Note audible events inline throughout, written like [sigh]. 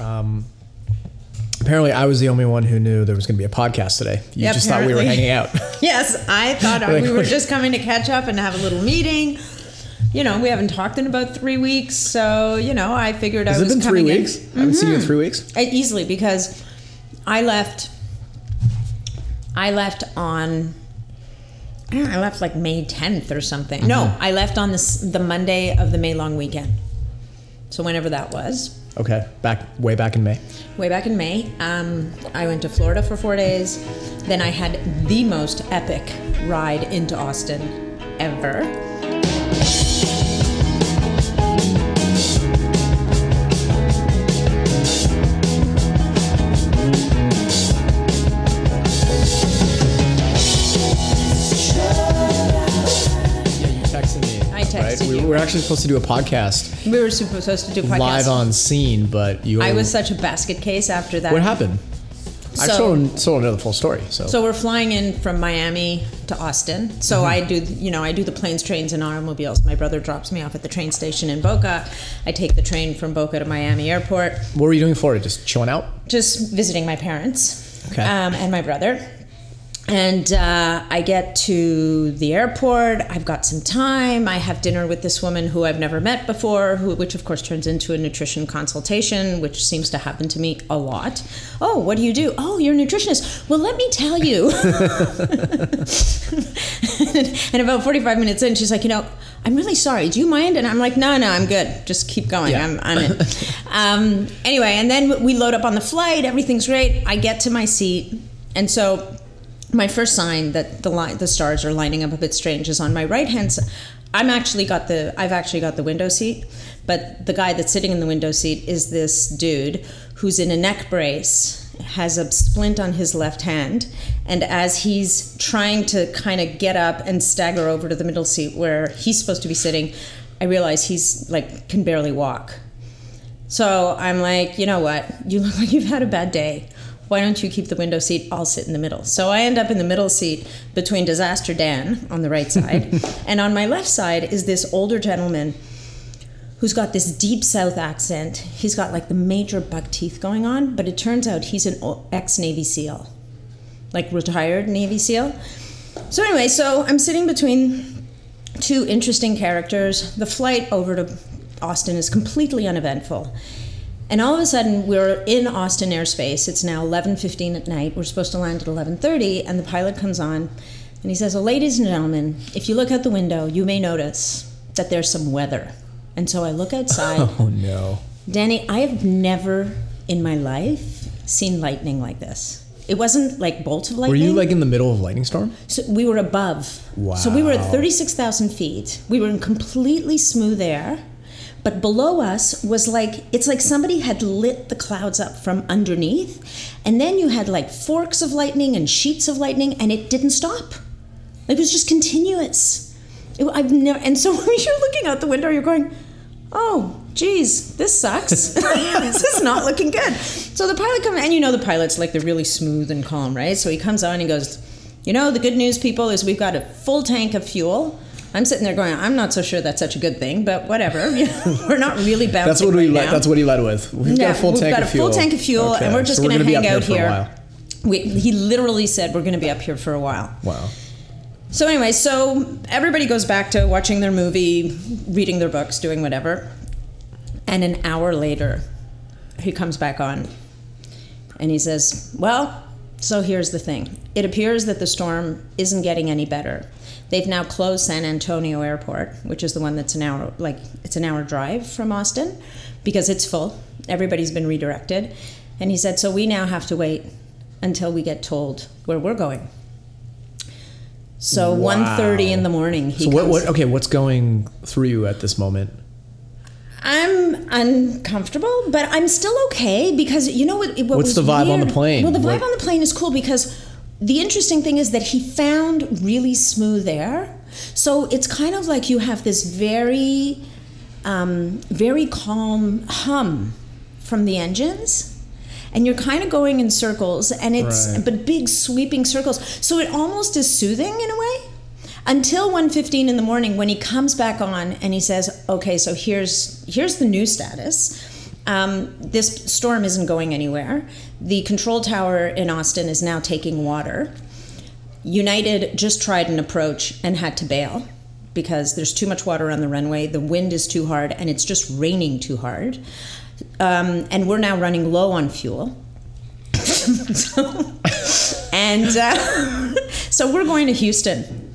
Um, apparently, I was the only one who knew there was going to be a podcast today. You Yeah, just thought we were hanging out. [laughs] Yes, I thought Like, [laughs] we were just coming to catch up and have a little meeting. You know, we haven't talked in about three weeks, so you know, I figured I Has it was been three coming in- weeks? I haven't seen you in three weeks. Uh, easily because I left. I left on. I, know, I left like May 10th or something. No, Mm-hmm. I left on this the Monday of the May long weekend. So whenever that was, Okay, back way back in May. way back in May, um, I went to Florida for four days. Then I had the most epic ride into Austin ever. Were actually supposed to do a podcast We were supposed to do a podcast. live on scene, but you. I was such a basket case after that. What happened? I So- told know the full story. So, So we're flying in from Miami to Austin. So Mm-hmm. I do, you know, I do the planes, trains, and automobiles. My brother drops me off at the train station in Boca. I take the train from Boca to Miami Airport, what were you doing in Florida? Just chilling out? just visiting my parents Okay. um, and my brother. And uh, I get to the airport. I've got some time. I have dinner with this woman who I've never met before, who, which of course turns into a nutrition consultation, which seems to happen to me a lot. Oh, what do you do? Oh, you're a nutritionist. Well, let me tell you. [laughs] [laughs] and about 45 minutes in, she's like, you know, I'm really sorry. Do you mind? And I'm like, no, no, I'm good. Just keep going. Yeah. I'm, I'm in. [laughs] um, anyway, and then we load up on the flight. Everything's great. I get to my seat. And so my first sign that the line, the stars are lining up a bit strange is on my right hand side. I'm actually got the I've actually got the window seat, but the guy that's sitting in the window seat is this dude who's in a neck brace, has a splint on his left hand, and as he's trying to kind of get up and stagger over to the middle seat where he's supposed to be sitting, I realize he's like can barely walk. So I'm like, you know what? You look like you've had a bad day. Why don't you keep the window seat? I'll sit in the middle. So I end up in the middle seat between Disaster Dan on the right side, [laughs] and on my left side is this older gentleman who's got this deep South accent. He's got like the major buck teeth going on, but it turns out he's an ex Navy SEAL, like retired Navy SEAL. So anyway, so I'm sitting between two interesting characters. The flight over to Austin is completely uneventful. And all of a sudden, we're in Austin airspace. It's now 11:15 at night. We're supposed to land at 11:30, and the pilot comes on, and he says, "Well, ladies and gentlemen, if you look out the window, you may notice that there's some weather." And so I look outside. [laughs] Oh no. Danny, I have never in my life seen lightning like this. It wasn't like bolts of lightning. Were you like in the middle of a lightning storm? So we were above. Wow. So we were at 36,000 feet. We were in completely smooth air. But below us was like, it's like somebody had lit the clouds up from underneath. And then you had like forks of lightning and sheets of lightning, and it didn't stop. It was just continuous. It, I've never, and so [laughs] when you're looking out the window, you're going, oh, geez, this sucks. [laughs] this is not looking good. So the pilot comes, and you know the pilot's like they're really smooth and calm, right? So he comes on and he goes, you know, the good news, people, is we've got a full tank of fuel. I'm sitting there going, I'm not so sure that's such a good thing, but whatever. You [laughs] know, we're not really bouncing. That's what we right. That's what he led with. We've got a full we've tank got of a fuel. full tank of fuel, and we're just so going to hang out for a here. while. We, he literally said we're going to be up here for a while. Wow. So anyway, so everybody goes back to watching their movie, reading their books, doing whatever. And an hour later, he comes back on and he says, "Well, so here's the thing. It appears that the storm isn't getting any better. They've now closed San Antonio Airport, which is the one that's an hour like it's an hour drive from Austin because it's full. Everybody's been redirected." And he said, "So we now have to wait until we get told where we're going." So Wow. 1.30 in the morning. He So what, what? Okay, what's going through you at this moment? I'm uncomfortable, but I'm still okay because you know what? what What's the vibe on the plane? Well, the vibe Like- on the plane is cool because the interesting thing is that he found really smooth air. So it's kind of like you have this very, um, very calm hum from the engines. And you're kind of going in circles, and it's Right. but big sweeping circles. So it almost is soothing in a way until 1.15 in the morning when he comes back on and he says okay so here's here's the new status Um, this storm isn't going anywhere. The control tower in Austin is now taking water. United just tried an approach and had to bail because there's too much water on the runway, the wind is too hard, and it's just raining too hard. Um, and we're now running low on fuel. so, [laughs] and uh, [laughs] so we're going to Houston.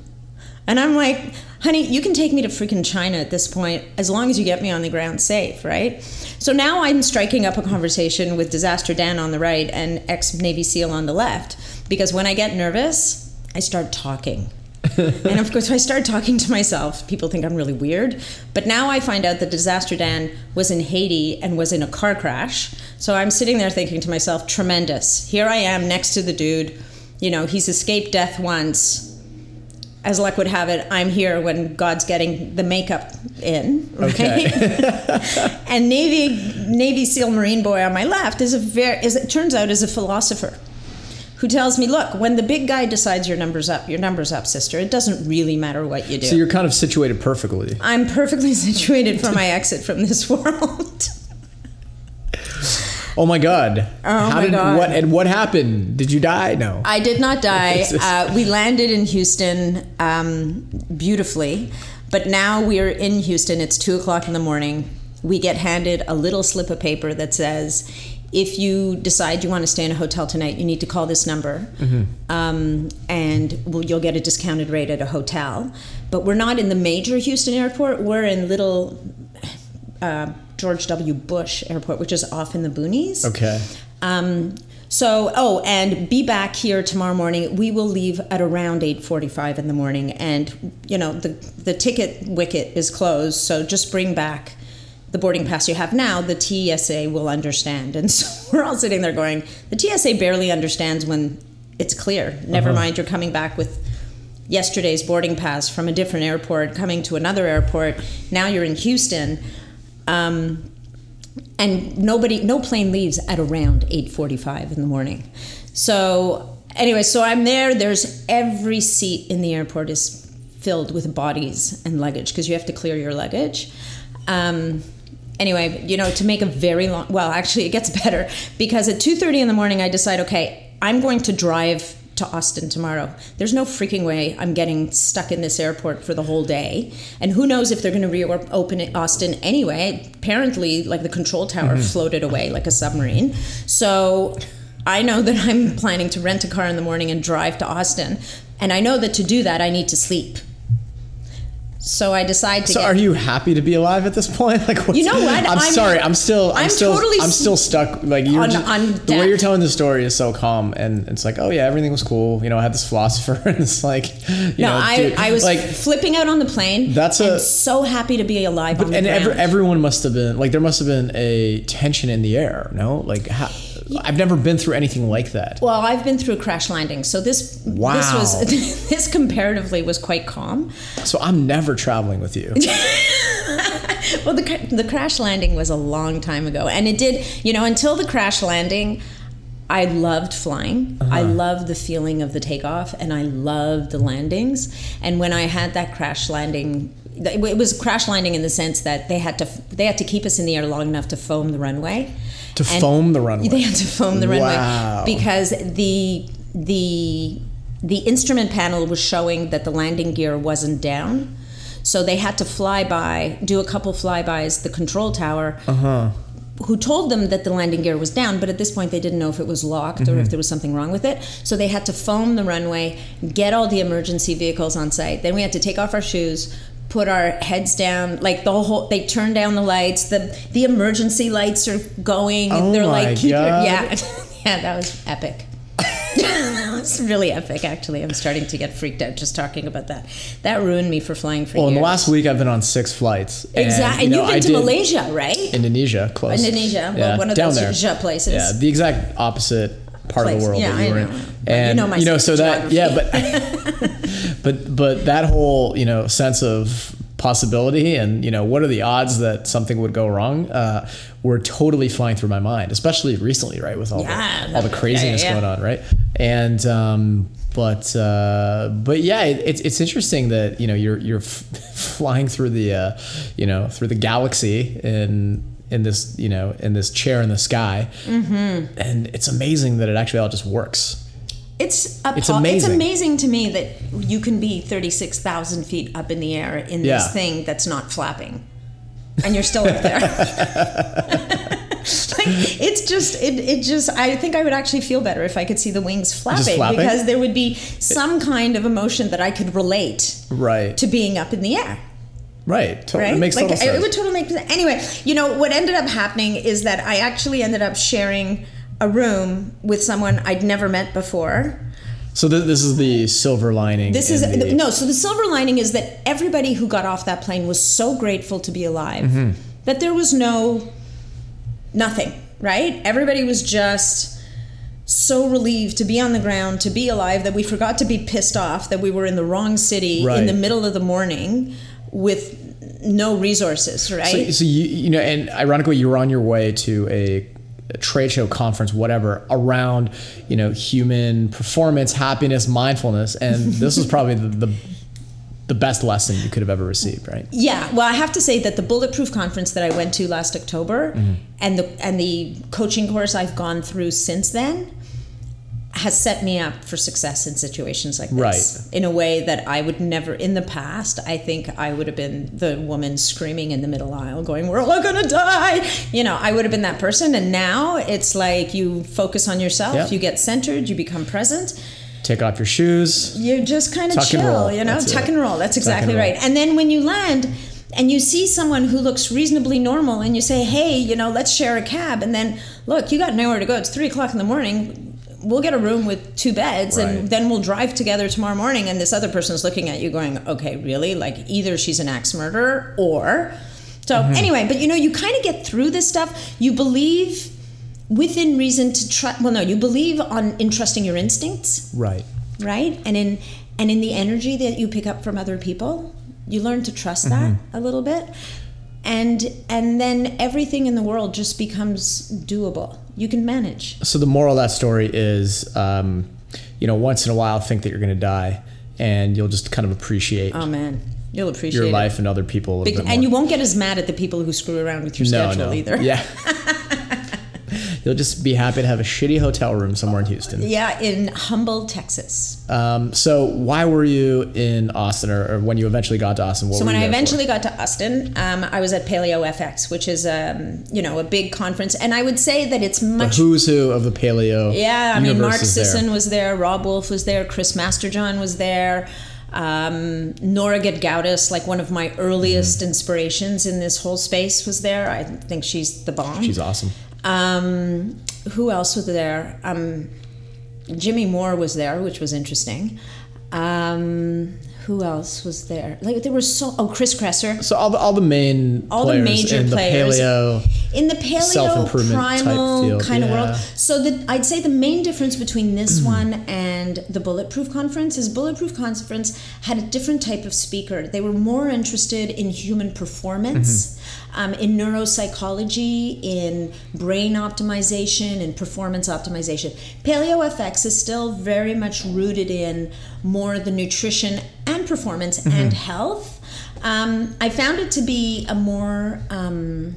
And I'm like, honey, you can take me to freaking China at this point as long as you get me on the ground safe, right? So now I'm striking up a conversation with Disaster Dan on the right and ex Navy SEAL on the left because when I get nervous, I start talking. [laughs] and of course, I start talking to myself, people think I'm really weird. But now I find out that Disaster Dan was in Haiti and was in a car crash. So I'm sitting there thinking to myself, tremendous. Here I am next to the dude. You know, he's escaped death once as luck would have it, I'm here when God's getting the makeup in. Right? Okay. [laughs] and Navy Navy SEAL Marine boy on my left is a very is it turns out is a philosopher who tells me, look, when the big guy decides your number's up, your number's up, sister. It doesn't really matter what you do. So you're kind of situated perfectly. I'm perfectly [laughs] situated for my exit from this world. Oh my god! Oh How my did God. what and what happened? Did you die? No. I did not die. [laughs] Uh, we landed in Houston um, beautifully, but now we're in Houston. It's two o'clock in the morning. We get handed a little slip of paper that says, if you decide you want to stay in a hotel tonight, you need to call this number, um, and well, you'll get a discounted rate at a hotel. But we're not in the major Houston airport. We're in little uh, George W. Bush Airport, which is off in the boonies. okay. Um, so, oh, and be back here tomorrow morning. We will leave at around eight forty-five in the morning, and you know the the ticket wicket is closed. So just bring back the boarding pass you have now. The TSA will understand, and [laughs] so we're all sitting there going, the TSA barely understands when it's clear. Never mind, you're coming back with yesterday's boarding pass from a different airport, coming to another airport. Now you're in Houston. Um, and nobody no plane leaves at around 8.45 in the morning. So anyway so i'm there. There's every seat in the airport is filled with bodies and luggage because you have to clear your luggage. Um, anyway you know to make a very long well actually it gets [laughs] better. Because at 2.30 in the morning i decide okay i'm going to drive to Austin tomorrow. There's no freaking way I'm getting stuck in this airport for the whole day. And who knows if they're going to reopen Austin anyway. Apparently, like the control tower mm-hmm. floated away like a submarine. So I know that I'm planning to rent a car in the morning and drive to Austin. And I know that to do that, I need to sleep. So I decide to So get. are you happy to be alive at this point? [laughs] Like, what's, You know what? I'm, I'm- sorry. I'm still. I'm, I'm still. totally I'm still stuck. Like you're on- just, on the way you're telling the story is so calm, and it's like, oh yeah, everything was cool. You know, I had this philosopher, [laughs] and it's like, you no, know, I, dude, I was like, flipping out on the plane. That's and a- so happy to be alive the and every, everyone must have been like, there must have been a tension in the air. No, like, how, I've never been through anything like that. Well, I've been through a crash landing, so this this was [laughs] this comparatively was quite calm. So I'm never traveling with you. [laughs] Well, the the crash landing was a long time ago, and it did, you know, until the crash landing. I loved flying. I uh-huh. loved the feeling of the takeoff, and I loved the landings. And when I had that crash landing, it was crash landing in the sense that they had to they had to keep us in the air long enough to foam the runway. To And foam the runway. [laughs] They had to foam the Wow. runway because the the the instrument panel was showing that the landing gear wasn't down. So they had to fly by, do a couple flybys, the control tower, Uh-huh. who told them that the landing gear was down, but at this point they didn't know if it was locked or if there was something wrong with it. So they had to foam the runway, get all the emergency vehicles on site. Then we had to take off our shoes, put our heads down, like the whole. They turn down the lights. The the emergency lights are going. Oh They're my like, keep your, God. yeah, [laughs] yeah. That was epic. [laughs] that was really epic. Actually, I'm starting to get freaked out just talking about that. That ruined me for flying for Well, in the last week, I've been on six flights. and, exactly. you And, you've been I to Malaysia, right? Indonesia, close. Indonesia, well, one of down those there. Places. Yeah, the exact opposite part of the world Yeah, that you I were know. in. Well, you And know you know, so that yeah, but [laughs] but but that whole you know sense of possibility and you know what are the odds that something would go wrong uh, were totally flying through my mind, especially recently, right, with all Yeah, the all the craziness yeah. going on, right? And um, but uh, but yeah, it, it's it's interesting that you know you're you're f- [laughs] flying through the uh, you know through the galaxy in in this you know in this chair in the sky, Mm-hmm. and it's amazing that it actually all just works. It's It's po- It's amazing. amazing to me that you can be thirty six thousand feet up in the air in Yeah. this thing that's not flapping, and you're still up there. [laughs] like it's just it, it just I think I would actually feel better if I could see the wings flapping, flapping? because there would be some kind of emotion that I could relate Right. to being up in the air. Right. To- right? It makes like total sense. It would totally make sense. Anyway, you know what ended up happening is that I actually ended up sharing a room with someone I'd never met before. so th- this is the silver lining. This is the- no. So the silver lining is that everybody who got off that plane was so grateful to be alive Mm-hmm. that there was no nothing. Right? Everybody was just so relieved to be on the ground, to be alive, that we forgot to be pissed off that we were in the wrong city in the middle of the morning with no resources. Right? So, so you you know, and ironically, you were on your way to a, trade show, conference, whatever, around you know human performance, happiness, mindfulness, and [laughs] this was probably the, the the best lesson you could have ever received, right? Yeah, well, I have to say that the Bulletproof conference that I went to last October Mm-hmm. and the and the coaching course I've gone through since then has set me up for success in situations like this Right. in a way that I would never in the past I think I would have been the woman screaming in the middle aisle going we're all to die you know I would have been that person and now it's like you focus on yourself Yeah. you get centered you become present Take off your shoes. you just kind of chill, you know, That's tuck it. and roll. That's Tuck and exactly roll. right. And then when you land and you see someone who looks reasonably normal and you say, hey, you know, let's share a cab. And then, look, you got nowhere to go. It's three o'clock in the morning. We'll get a room with two beds Right. and then we'll drive together tomorrow morning. And this other person's looking at you going, okay, really? Like either she's an axe murderer or. So, Mm-hmm. anyway, but you know, you kind of get through this stuff. You believe within reason to trust. Well, no, you believe on in trusting your instincts Right. right and in and in the energy that you pick up from other people you learn to trust that a little bit and and then everything in the world just becomes doable you can manage So the moral of that story is, um, you know, once in a while, think that you're going to die, and you'll just kind of appreciate oh man you'll appreciate your it. life and other people a little Big- bit more. and you won't get as mad at the people who screw around with your no, schedule no. either Yeah. [laughs] You'll just be happy to have a shitty hotel room somewhere in Houston. yeah in humble texas Um, so why were you in Austin, or, or when you eventually got to Austin? What So when I there for? eventually got to Austin, um, I was at Paleo FX, which is um, you know a big conference, and I would say that it's the much who's who of the paleo. Yeah, I mean, Mark. Sisson was there, Robb Wolf was there, Chris Masterjohn was there, um, Nora Gedgaudas, like one of my earliest Mm-hmm. inspirations in this whole space, was there. I think she's the bomb. She's awesome. Um, who else was there? Um, Jimmy Moore was there, which was interesting. Um, who else was there? Like there were so. Oh, Chris Kresser. So all the all the main All the major in the players. paleo. in the paleo primal field, kind of world. So the, I'd say the main difference between this one and the Bulletproof Conference is Bulletproof Conference had a different type of speaker. They were more interested in human performance, um, in neuropsychology, in brain optimization, and performance optimization. Paleo FX is still very much rooted in more the nutrition and performance and health. Um, I found it to be a more um,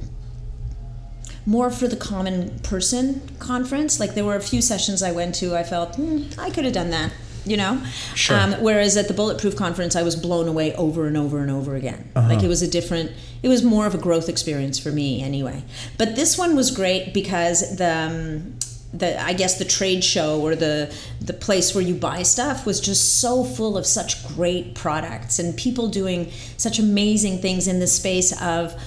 more for the common person conference. Like there were a few sessions I went to, I felt hmm, I could have done that, you know. Sure. Um, whereas at the Bulletproof conference, I was blown away over and over and over again. Uh-huh. Like it was a different, it was more of a growth experience for me anyway. But this one was great because the. Um, the I guess the trade show or the the place where you buy stuff was just so full of such great products and people doing such amazing things in the space of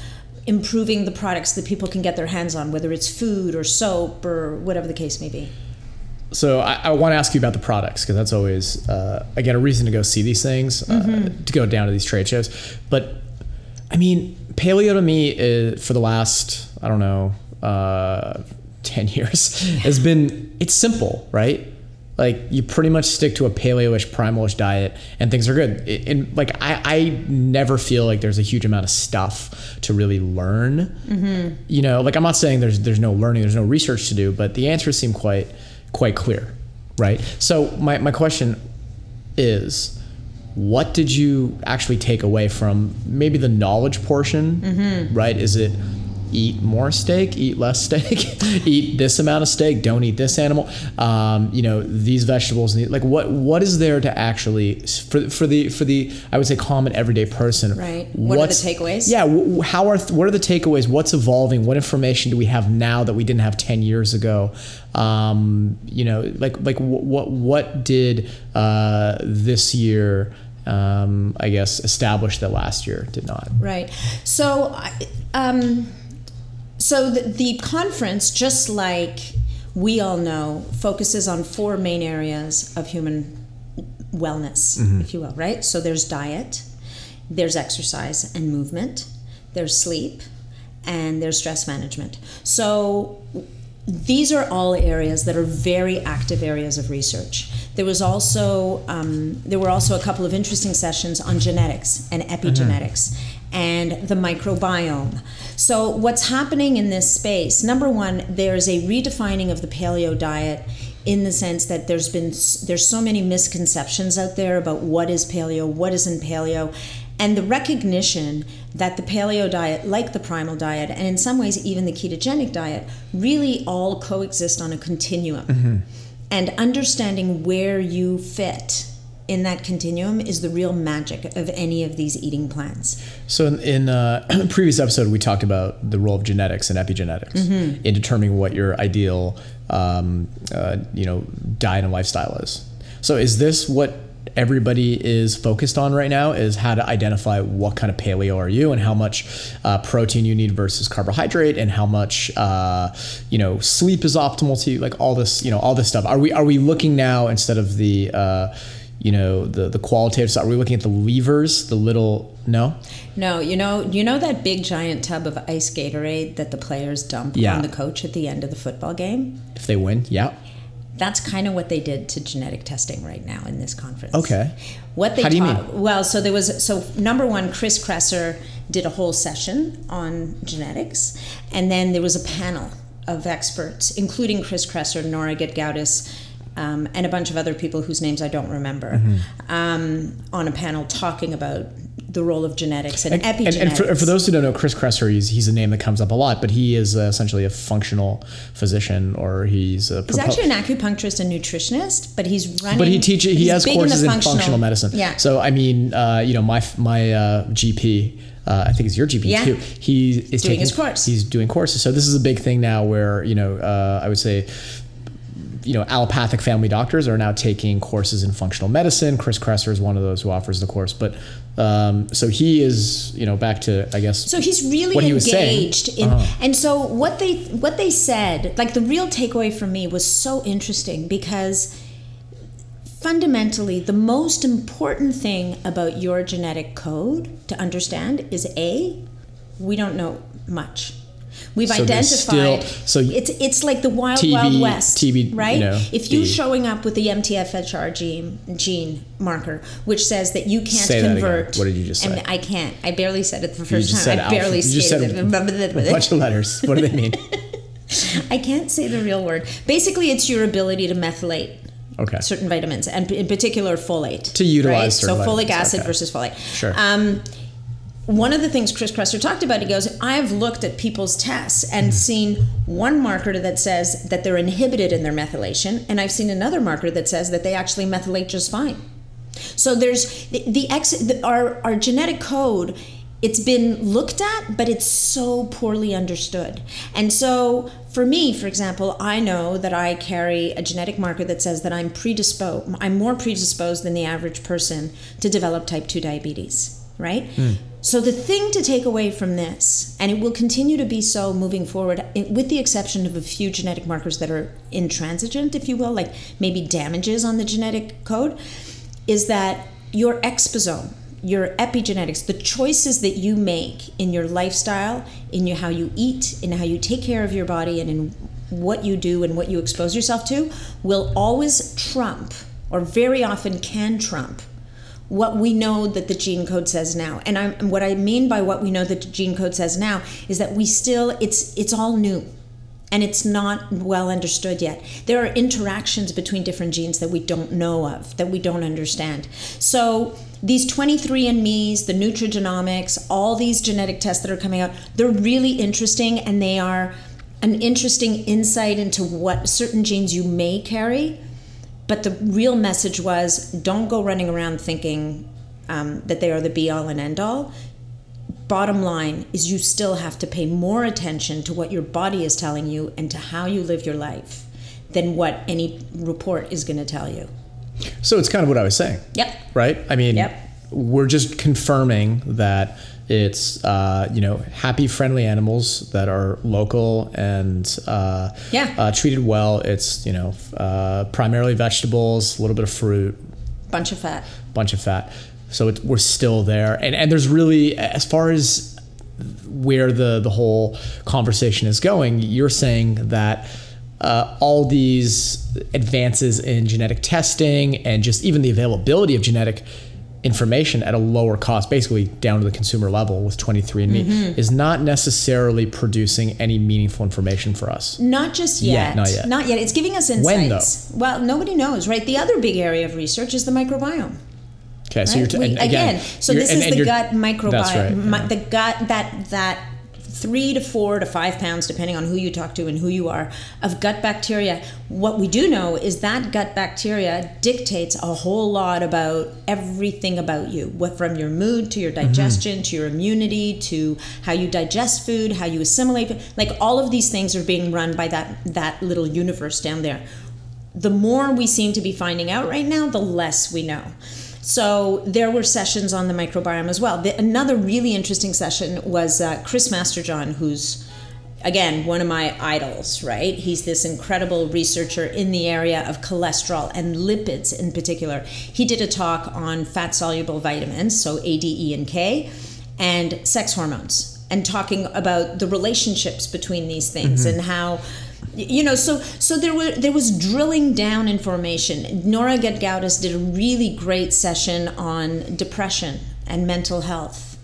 improving the products that people can get their hands on, whether it's food or soap or whatever the case may be. So I, I want to ask you about the products because that's always uh, again a reason to go see these things, uh, Mm-hmm. to go down to these trade shows. But I mean, paleo to me is for the last I don't know uh, [laughs] ten years [laughs] has been it's simple, right? Like you pretty much stick to a paleo-ish, primalish diet, and things are good. It- and like I, I never feel like there's a huge amount of stuff to really learn. Mm-hmm. You know, like I'm not saying there's there's no learning, there's no research to do, but the answers seem quite quite clear, right? So my my question is, what did you actually take away from maybe the knowledge portion, mm-hmm. right? Is it eat more steak, eat less [laughs] steak, eat this amount of steak, don't eat this animal. Um, you know, these vegetables. need Like, what what is there to actually for for the for the I would say common everyday person? Right. What are the takeaways? Yeah. How are what are the takeaways? What's evolving? What information do we have now that we didn't have ten years ago? Um, you know, like like wh- what what did uh, this year? Um, I guess establish that last year did not. Right. So, I- um, so the, the conference, just like we all know, focuses on four main areas of human wellness, if you will, right? So there's diet, there's exercise and movement, there's sleep, and there's stress management. So these are all areas that are very active areas of research. There was also um, there were also a couple of interesting sessions on genetics and epigenetics and the microbiome. So what's happening in this space? Number one, there's a redefining of the paleo diet in the sense that there's been there's so many misconceptions out there about what is paleo, what isn't paleo, and the recognition that the paleo diet, like the primal diet, and in some ways even the ketogenic diet, really all coexist on a continuum. Mm-hmm. And understanding where you fit in that continuum is the real magic of any of these eating plans. So in, in uh, a [clears throat] previous episode, we talked about the role of genetics and epigenetics Mm-hmm. in determining what your ideal, um, uh, you know, diet and lifestyle is. So is this what everybody is focused on right now? Is how to identify what kind of paleo are you and how much uh, protein you need versus carbohydrate and how much uh, you know sleep is optimal to you, like all this, you know, all this stuff. Are we are we looking now instead of the uh, you know the the qualitative side? Are we looking at the levers, the little no? No, you know, you know that big giant tub of ice Gatorade that the players dump Yeah. on the coach at the end of the football game? If they win, yeah. That's kind of what they did to genetic testing right now in this conference. Okay. What they How do you taught, well, so there was so number one, Chris Kresser did a whole session on genetics, and then there was a panel of experts, including Chris Kresser, Nora Gedgaudas, um, and a bunch of other people whose names I don't remember, Mm-hmm. um, on a panel talking about the role of genetics and, And, epigenetics. and, and for, for those who don't know, Chris Kresser, he's, he's a name that comes up a lot, but he is uh, essentially a functional physician, or he's a He's propo- actually an acupuncturist and nutritionist, but he's running. but he teaches. He has big the courses in functional, medicine. Yeah. So I mean, uh, you know, my my uh, GP. Uh, I think it's your GP Yeah. too. He is Doing taking his course. He's doing courses. So this is a big thing now, where you know, uh, I would say, you know, allopathic family doctors are now taking courses in functional medicine. Chris Kresser is one of those who offers the course. But um, so he is, you know, back to I guess. So he's really What he engaged in, Uh-huh. and so what they what they said, like the real takeaway for me was so interesting because fundamentally the most important thing about your genetic code to understand is a we don't know much. We've So identified. still- so it's it's like the wild TB wild west, TB, right? you know, if you're showing up with the MTFHR gene gene marker, which says that you can't Say that again. convert. What did you just and say? I can't. I barely said it the first time. I alpha. barely You just said it. a, bunch of letters. What do they mean? [laughs] I can't say the real word. Basically, it's your ability to methylate Okay. certain vitamins, and in particular folate. To utilize right? certain so folic vitamins, acid okay. versus folate. Sure. Um, one of the things Chris Kresser talked about, he goes, I've looked at people's tests and mm-hmm. seen one marker that says that they're inhibited in their methylation, and I've seen another marker that says that they actually methylate just fine. So there's the, the, ex, the our our genetic code. It's been looked at, but it's so poorly understood. And so, for me, for example, I know that I carry a genetic marker that says that I'm predisposed. I'm more predisposed than the average person to develop type two diabetes. Right. Hmm. So the thing to take away from this, and it will continue to be so moving forward, with the exception of a few genetic markers that are intransigent, if you will, like maybe damages on the genetic code, is that your exposome, your epigenetics, the choices that you make in your lifestyle, in your, how you eat, in how you take care of your body, and in what you do and what you expose yourself to, will always trump, or very often can trump, what we know that the gene code says now. And I'm, what I mean by what we know that the gene code says now is that we still it's it's all new. and it's not well understood yet. There are interactions between different genes that we don't know of, that we don't understand. So these 23andMe's, the nutrigenomics, all these genetic tests that are coming out, they're really interesting and they are an interesting insight into what certain genes you may carry. But the real message was don't go running around thinking um, that they are the be all and end all. Bottom line is you still have to pay more attention to what your body is telling you and to how you live your life than what any report is going to tell you. So it's kind of what I was saying. Yep. Right? I mean, Yep. we're just confirming that it's, uh, you know, happy, friendly animals that are local and uh, Yeah. uh, treated well. It's, you know, uh, primarily vegetables, a little bit of fruit, Bunch of fat. bunch of fat. So it, we're still there. And, and there's really, as far as where the, the whole conversation is going, you're saying that uh, all these advances in genetic testing and just even the availability of genetic information at a lower cost, basically down to the consumer level with 23andMe, Mm-hmm. is not necessarily producing any meaningful information for us. Not just Yet, yet. not yet. Not yet. It's giving us insights. When, though? Well, nobody knows, right? The other big area of research is the microbiome. Okay, so you're Right? t- We- and again, so this and- is and the gut microbiome. That's right. Yeah. The gut that that three to four to five pounds, depending on who you talk to and who you are, of gut bacteria. What we do know is that gut bacteria dictates a whole lot about everything about you, what from your mood to your Mm-hmm. digestion to your immunity to how you digest food, how you assimilate. Like all of these things are being run by that that little universe down there the more we seem to be finding out right now, the less we know. So there were sessions on the microbiome as well. The, another really interesting session was uh, Chris Masterjohn, who's again one of my idols. Right, he's this incredible researcher in the area of cholesterol and lipids in particular. He did a talk on fat soluble vitamins, so A, D, E, and K, and sex hormones, and talking about the relationships between these things and how you know so so there were there was drilling down information. Nora gedgaudas did a really great session on depression and mental health.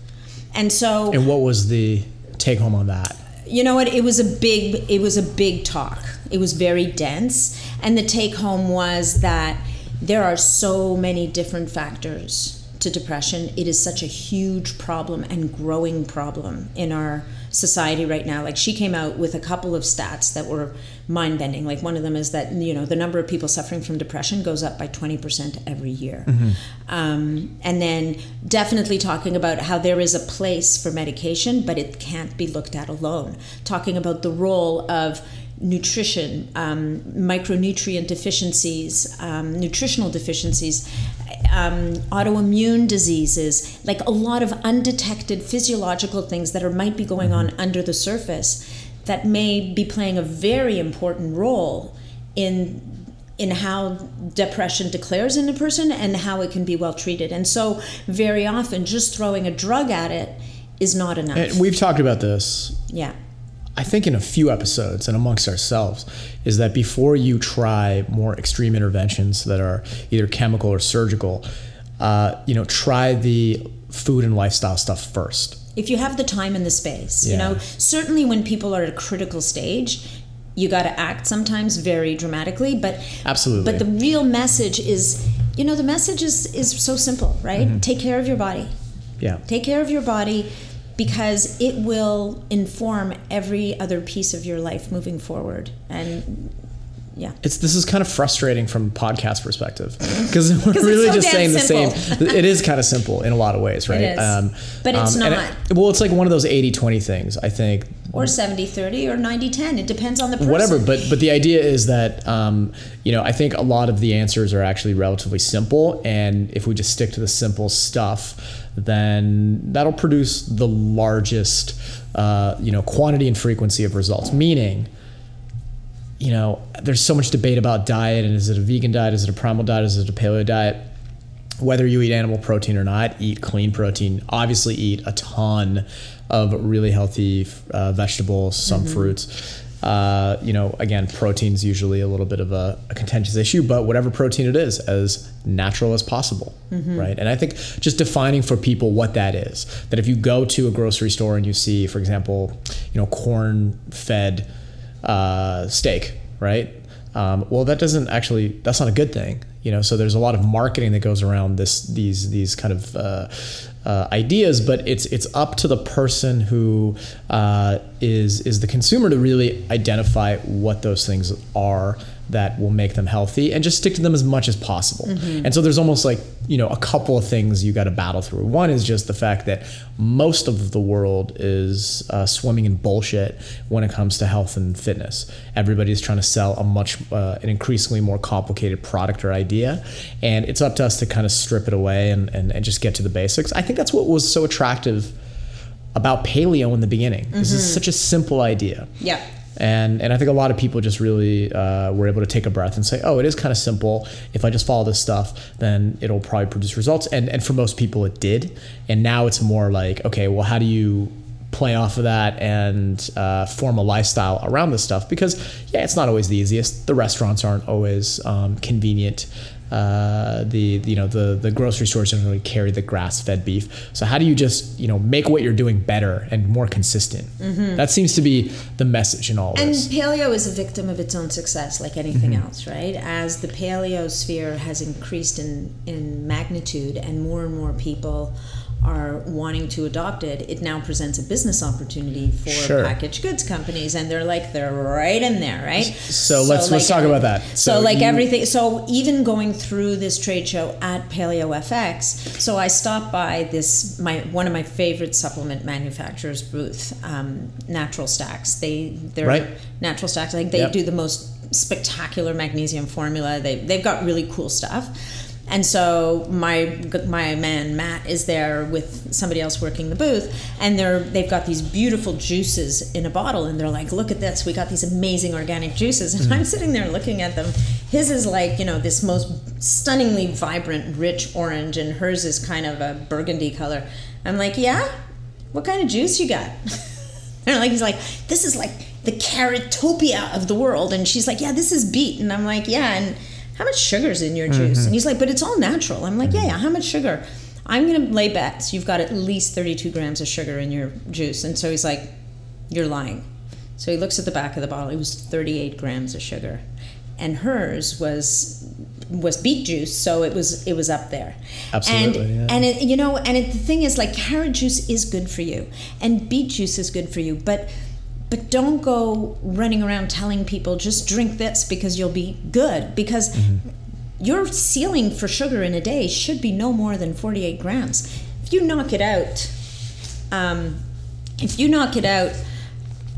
And so and what was the take home on that? you know what? It was a big it was a big talk. It was very dense. And the take home was that there are so many different factors to depression. It is such a huge problem and growing problem in our society right now like she came out with a couple of stats that were mind bending like one of them is that you know the number of people suffering from depression goes up by 20% every year. Um, and then definitely talking about how there is a place for medication but it can't be looked at alone. Talking about the role of nutrition, um, micronutrient deficiencies, um, nutritional deficiencies, um, autoimmune diseases, like a lot of undetected physiological things that are might be going on under the surface that may be playing a very important role in in how depression declares in a person and how it can be well treated. And so very often just throwing a drug at it is not enough. And we've talked about this yeah. I think in a few episodes and amongst ourselves is that before you try more extreme interventions that are either chemical or surgical, uh, you know, try the food and lifestyle stuff first. if you have the time and the space you know certainly when people are at a critical stage you got to act sometimes very dramatically but Absolutely. but the real message is you know the message is is so simple right Mm-hmm. take care of your body yeah. take care of your body because it will inform every other piece of your life moving forward and yeah It's this is kind of frustrating from a podcast perspective because [laughs] we're really so just saying damn the same. It is kind of simple in a lot of ways, right? Um. But it's and not. it- well, it's like one of those 80-20 things. I think or 70-30 or 90-10 it depends on the person whatever but but the idea is that um, you know i think a lot of the answers are actually relatively simple and if we just stick to the simple stuff then that'll produce the largest uh, you know quantity and frequency of results. Meaning you know there's so much debate about diet and is it a vegan diet? Is it a primal diet? Is it a paleo diet? Whether you eat animal protein or not, eat clean protein. Obviously, eat a ton of really healthy uh, vegetables, some fruits. Uh, you know, again, protein's usually a little bit of a, a contentious issue, but whatever protein it is, as natural as possible, right? And I think just defining for people what that is. That if you go to a grocery store and you see, for example, you know, corn-fed uh, steak, right? Um, well, that doesn't actually. That's not a good thing, you know. So there's a lot of marketing that goes around this these these kind of uh, uh, ideas, but it's it's up to the person who uh, is is the consumer to really identify what those things are that will make them healthy and just stick to them as much as possible. And so there's almost like, you know, a couple of things you got to battle through. One is just the fact that most of the world is uh, swimming in bullshit when it comes to health and fitness. Everybody's trying to sell a much, uh, an increasingly more complicated product or idea. And it's up to us to kind of strip it away and, and, and just get to the basics. I think that's what was so attractive about paleo in the beginning. This is such a simple idea. Yeah. And, and I think a lot of people just really uh, were able to take a breath and say, oh, it is kind of simple. If I just follow this stuff, then it'll probably produce results. And, and for most people, it did. And now it's more like, okay, well, how do you play off of that and uh, form a lifestyle around this stuff? Because, yeah, it's not always the easiest. The restaurants aren't always um, convenient. Uh, the you know the the grocery stores don't really carry the grass fed beef. So how do you just you know make what you're doing better and more consistent? That seems to be the message in all And this. paleo is a victim of its own success, like anything else, right? As the paleo sphere has increased in, in magnitude and more and more people are wanting to adopt it, it now presents a business opportunity for Sure. packaged goods companies, and they're like they're right in there, right? So let's- let's talk about that. So, So like you- everything, so even going through this trade show at Paleo FX, so I stopped by this my one of my favorite supplement manufacturers booth, um, Natural Stacks. They they're Right. Natural Stacks. I think they Yep. do the most spectacular magnesium formula. They they've got really cool stuff. And so my my man Matt is there with somebody else working the booth, and they're they've got these beautiful juices in a bottle, and they're like, "Look at this! We got these amazing organic juices." And I'm mm-hmm. sitting there looking at them. His is like you know this most stunningly vibrant, rich orange, and hers is kind of a burgundy color. I'm like, "Yeah, what kind of juice you got?" [laughs] And like he's like, this is like the carottopia of the world, and she's like, yeah, this is beet, and I'm like, yeah, and how much sugar's in your juice? And mm-hmm. he's like, but it's all natural. I'm like, mm-hmm. yeah, yeah, how much sugar? I'm gonna lay bets you've got at least 32 grams of sugar in your juice, and so he's like, you're lying. So he looks at the back of the bottle. It was 38 grams of sugar, and hers was was beet juice, so it was it was up there. Absolutely, And yeah. and it, you know, and it, the thing is, like carrot juice is good for you, and beet juice is good for you, but but don't go running around telling people just drink this because you'll be good because Mm-hmm. your ceiling for sugar in a day should be no more than 48 grams. If you knock it out, um, if you knock it out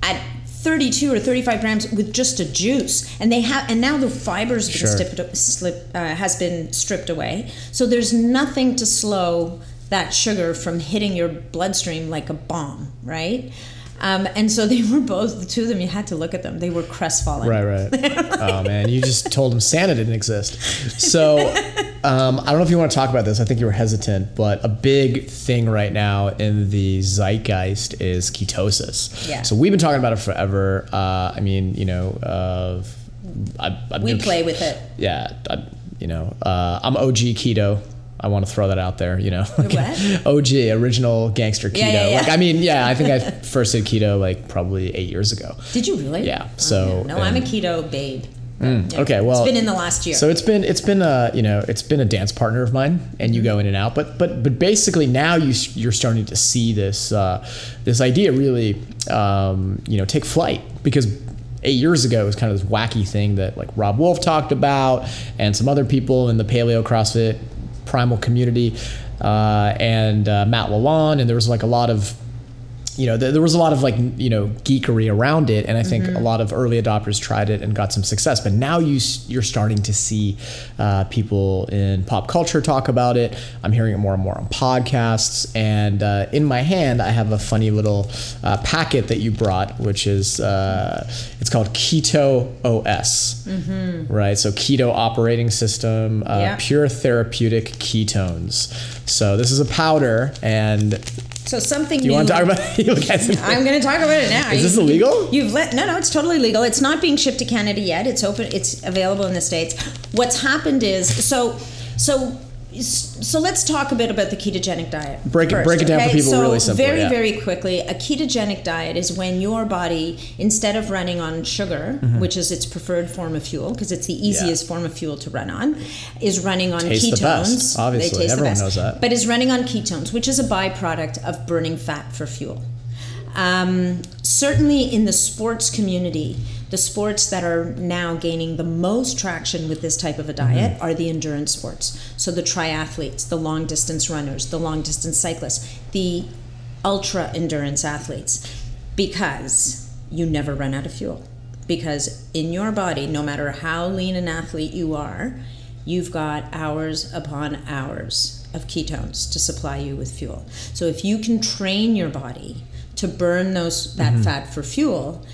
at 32 or 35 grams with just a juice and they have and now the fibers been Sure. stripped, slip, uh, has been stripped away so there's nothing to slow that sugar from hitting your bloodstream like a bomb right um, and so they were both the two of them you had to look at them they were crestfallen Right, right. [laughs] oh man, you just told them Santa didn't exist. So um, I don't know if you want to talk about this. I think you were hesitant, but a big thing right now in the zeitgeist is ketosis. Yeah. So we've been talking about it forever. Uh, I mean, you know, uh, I, I've we been- play with it Yeah, I, you know, uh, I'm OG keto. I want to throw that out there, you know. what? [laughs] OG, original gangster keto. Yeah, yeah, yeah. Like, I mean, yeah, I think I [laughs] first did keto like probably eight years ago. did you really Yeah, Oh, so, no i'm a keto babe Yeah. okay, well, it's been in the last year So it's been it's been a you know it's been a dance partner of mine, and you go in and out. But but but basically now you you're starting to see this uh, this idea really um, you know take flight because eight years ago it was kind of this wacky thing that like Robb Wolf talked about and some other people in the paleo CrossFit primal community uh, and uh, Matt Lalonde, and there was like a lot of you know, there, there was a lot of like, you know, geekery around it, and I think a lot of early adopters tried it and got some success. But now you, you're starting to see uh, people in pop culture talk about it. I'm hearing it more and more on podcasts, and uh, in my hand I have a funny little uh, packet that you brought, which is uh, it's called Keto OS, right? So keto operating system, uh, pure therapeutic ketones. So this is a powder, and so something Do you new want to talk about? [laughs] guys- [laughs] I'm going to talk about it now. Is this illegal? You've let no, no. It's totally legal. It's not being shipped to Canada yet. It's open. It's available in the states. What's happened is so, so so let's talk a bit about the ketogenic diet. Break it- first, break it down for people so really simply, Very, yeah. very quickly, a ketogenic diet is when your body, instead of running on sugar, which is its preferred form of fuel, because it's the easiest form of fuel to run on, is running on Tastes the ketones. best, obviously. They taste Everyone the best, knows that. But is running on ketones, which is a byproduct of burning fat for fuel. Um, certainly in the sports community, the sports that are now gaining the most traction with this type of a diet Mm-hmm. are the endurance sports. So the triathletes, the long distance runners, the long distance cyclists, the ultra endurance athletes, because you never run out of fuel. Because in your body, no matter how lean an athlete you are, you've got hours upon hours of ketones to supply you with fuel. So if you can train your body to burn those that Mm-hmm. fat for fuel,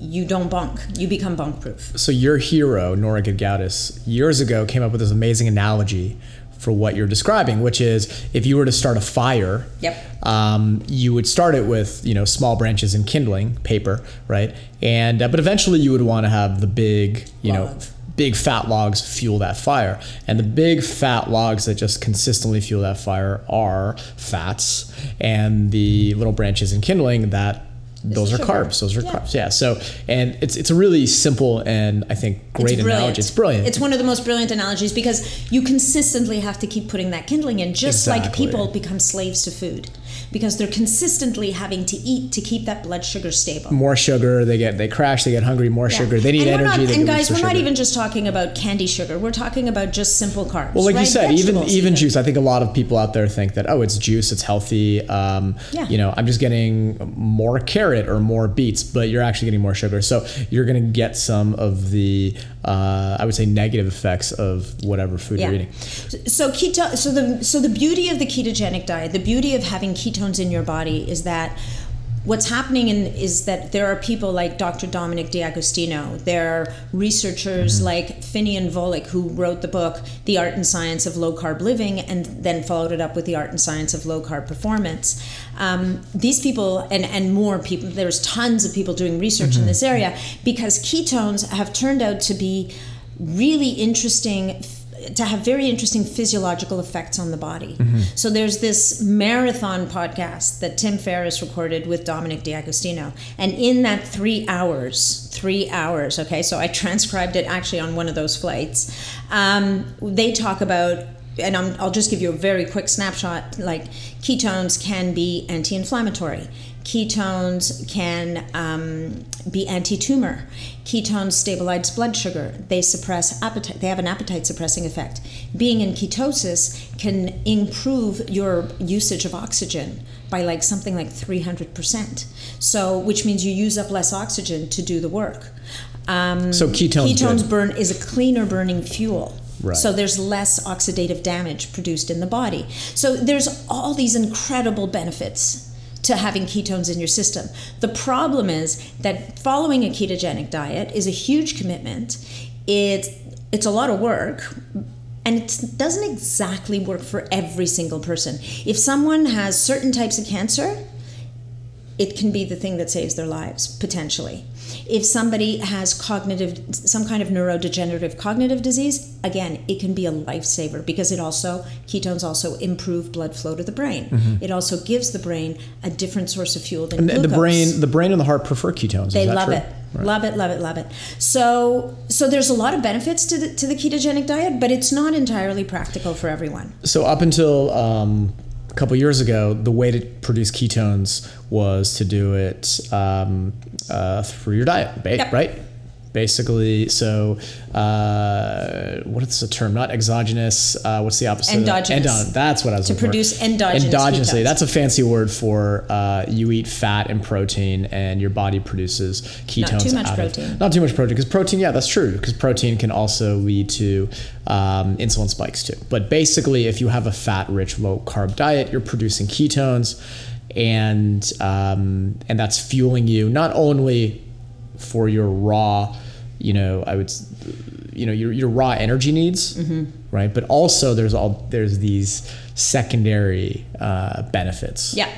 you don't bunk. You become bunk proof. So your hero, Nora Gedgaudas, years ago came up with this amazing analogy for what you're describing, which is if you were to start a fire, Yep. um, you would start it with you know small branches and kindling paper, right? And uh, but eventually you would want to have the big you know big fat logs fuel that fire, and the big fat logs that just consistently fuel that fire are fats, and the little branches and kindling that. Those are sugar. carbs. Those are Yeah. carbs. Yeah. So, and it's it's a really simple and I think great analogy. It's brilliant. It's one of the most brilliant analogies because you consistently have to keep putting that kindling in, just like people become slaves to food, because they're consistently having to eat to keep that blood sugar stable. more sugar. They get they crash. They get hungry. More Yeah. sugar. They need and energy. Not, and guys, we're not even just talking about candy sugar. We're talking about just simple carbs. Well, like you right? said, even even juice. I think a lot of people out there think that oh, it's juice, it's healthy. Um, Yeah. You know, I'm just getting more carrot or more beets, but you're actually getting more sugar. So you're going to get some of the uh, I would say negative effects of whatever food you're eating. So keto. So the so the beauty of the ketogenic diet, the beauty of having ketones in your body is that what's happening in, is that there are people like Dr. Dominic D'Agostino, there are researchers like Finian Volek who wrote the book The Art and Science of Low Carb Living and then followed it up with The Art and Science of Low Carb Performance. Um, these people and, and more people, there's tons of people doing research in this area because ketones have turned out to be really interesting to have very interesting physiological effects on the body. So there's this marathon podcast that Tim Ferriss recorded with Dominic D'Agostino, and in that three hours, three hours, okay, so I transcribed it actually on one of those flights. Um, they talk about. And I'm, I'll just give you a very quick snapshot. Like ketones can be anti-inflammatory. Ketones can um, be anti-tumor. Ketones stabilize blood sugar. They suppress appetite. They have an appetite-suppressing effect. Being in ketosis can improve your usage of oxygen by like something like 300%. So, which means you use up less oxygen to do the work. Um, So ketones ketones good. burn is a cleaner burning fuel. Right. So there's less oxidative damage produced in the body. So there's all these incredible benefits to having ketones in your system. The problem is that following a ketogenic diet is a huge commitment. It's it's a lot of work and it doesn't exactly work for every single person. If someone has certain types of cancer, it can be the thing that saves their lives potentially. If somebody has cognitive, some kind of neurodegenerative cognitive disease, again, it can be a lifesaver because it also, ketones also improve blood flow to the brain. It also gives the brain a different source of fuel than Mm-hmm. And, and glucose. the brain, the brain and the heart prefer ketones. They love true? it. Right. Love it, love it, love it. So, so there's a lot of benefits to the to the ketogenic diet, but it's not entirely practical for everyone. So up until um, couple years ago, the way to produce ketones was to do it um, uh, through your diet, ba- Yep. right? Basically, so uh, what is the term? Not exogenous. Uh, what's the opposite? Endogenous. Endon- that's what I was To looking for. produce endogenous Endogenously. ketones. That's a fancy word for uh, you eat fat and protein, and your body produces ketones. Not too much out of- protein. not too much protein, because protein, yeah, that's true, because protein can also lead to um, insulin spikes too. But basically, if you have a fat-rich, low-carb diet, you're producing ketones, and um, and that's fueling you not only for your raw, you know, I would, you know, your your raw energy needs, Mm-hmm. right? But also there's all there's these secondary uh, benefits. Yeah.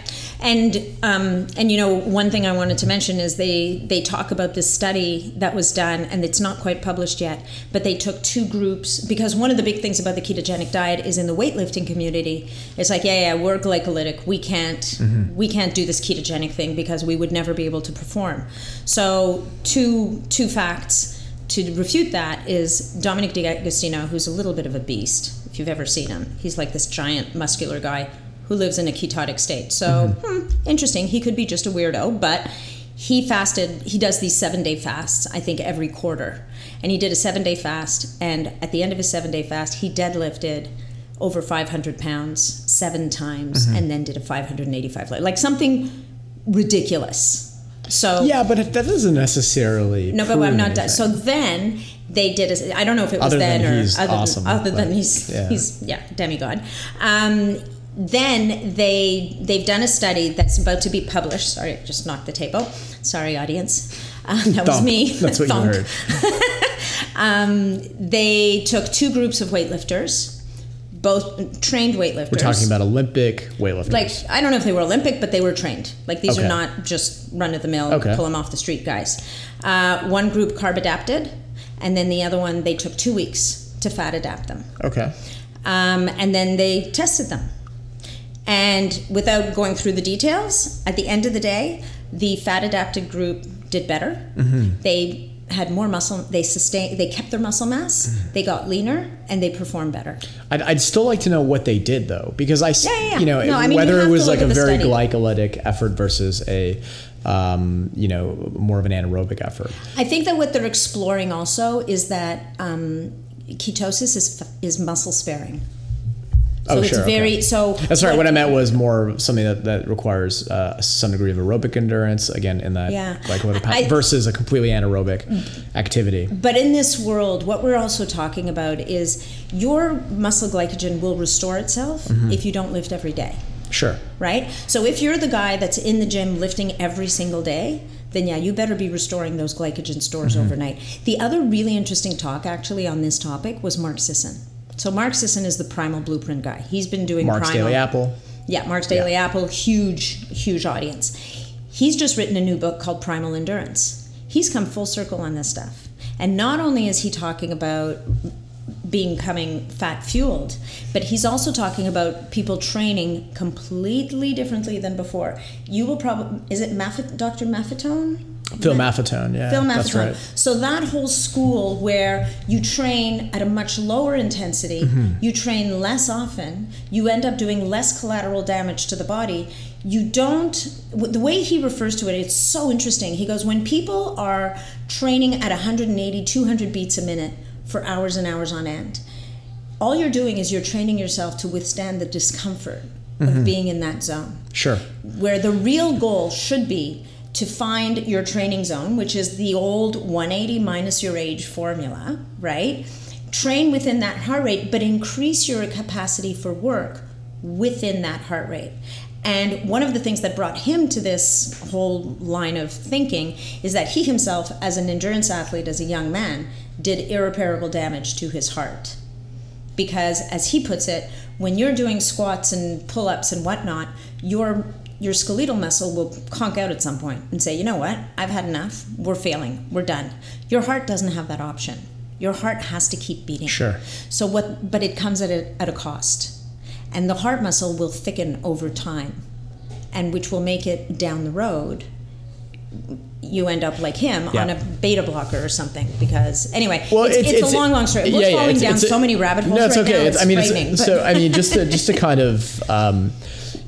And um, and you know one thing I wanted to mention is they they talk about this study that was done and it's not quite published yet, but they took two groups because one of the big things about the ketogenic diet is in the weightlifting community. It's like yeah yeah we're glycolytic we can't mm-hmm. we can't do this ketogenic thing because we would never be able to perform. So two two facts to refute that is Dominic D'Agostino, who's a little bit of a beast, if you've ever seen him. He's like this giant muscular guy who lives in a ketotic state. So, mm-hmm. hmm, interesting. He could be just a weirdo, but he fasted, he does these seven day fasts, I think, every quarter. And he did a seven day fast. And at the end of his seven day fast, he deadlifted over 500 pounds seven times mm-hmm. and then did a 585 like something ridiculous so yeah, but that doesn't necessarily. No, but I'm not done. So then they did. A, I don't know if it was other then or other, awesome, than, other than he's yeah. he's yeah demigod. Um, then they they've done a study that's about to be published. Sorry, just knocked the table. Sorry, audience. Uh, that was me. That's what you [laughs] heard. [laughs] um, they took two groups of weightlifters both trained weightlifters. We're talking about Olympic weightlifters. Like I don't know if they were Olympic, but they were trained. Like these okay. are not just run of the mill, okay. pull them off the street guys. Uh, one group carb adapted, and then the other one they took two weeks to fat adapt them. Okay. Um, and then they tested them. And without going through the details, at the end of the day, the fat adapted group did better. Mm-hmm. They had more muscle they sustained they kept their muscle mass mm-hmm. they got leaner and they performed better I'd, I'd still like to know what they did though because i yeah, yeah, you know no, I mean, whether it was like a very study. glycolytic effort versus a um, you know more of an anaerobic effort i think that what they're exploring also is that um, ketosis is is muscle sparing so oh, it's sure, very okay. so. That's right. What I meant was more something that, that requires uh, some degree of aerobic endurance. Again, in that yeah. a, versus a completely anaerobic activity. But in this world, what we're also talking about is your muscle glycogen will restore itself mm-hmm. if you don't lift every day. Sure. Right. So if you're the guy that's in the gym lifting every single day, then yeah, you better be restoring those glycogen stores mm-hmm. overnight. The other really interesting talk actually on this topic was Mark Sisson. So Mark Sisson is the Primal Blueprint guy. He's been doing primal. Mark's Primal. Daily Apple. Yeah, Mark's Daily yeah. Apple, huge, huge audience. He's just written a new book called Primal Endurance. He's come full circle on this stuff. And not only is he talking about becoming fat fueled, but he's also talking about people training completely differently than before. You will probably, is it Dr. Maffetone? Phil Maffetone, yeah. Phil Maffetone. That's right. So that whole school where you train at a much lower intensity, mm-hmm. you train less often, you end up doing less collateral damage to the body. You don't, the way he refers to it, it's so interesting. He goes, when people are training at 180, 200 beats a minute for hours and hours on end, all you're doing is you're training yourself to withstand the discomfort mm-hmm. of being in that zone. Sure. Where the real goal should be to find your training zone, which is the old 180 minus your age formula, right? Train within that heart rate, but increase your capacity for work within that heart rate. And one of the things that brought him to this whole line of thinking is that he himself, as an endurance athlete, as a young man, did irreparable damage to his heart. Because, as he puts it, when you're doing squats and pull ups and whatnot, your your skeletal muscle will conk out at some point and say, you know what, I've had enough. We're failing. We're done. Your heart doesn't have that option. Your heart has to keep beating. Sure. So what? But it comes at a, at a cost, and the heart muscle will thicken over time, and which will make it down the road. You end up like him yeah. on a beta blocker or something because anyway, well, it's, it's, it's, a long, long story. We're yeah, falling yeah, down so many rabbit holes. No, it's right okay. Now. It's, I mean, so I mean, just to [laughs] just to kind of, um,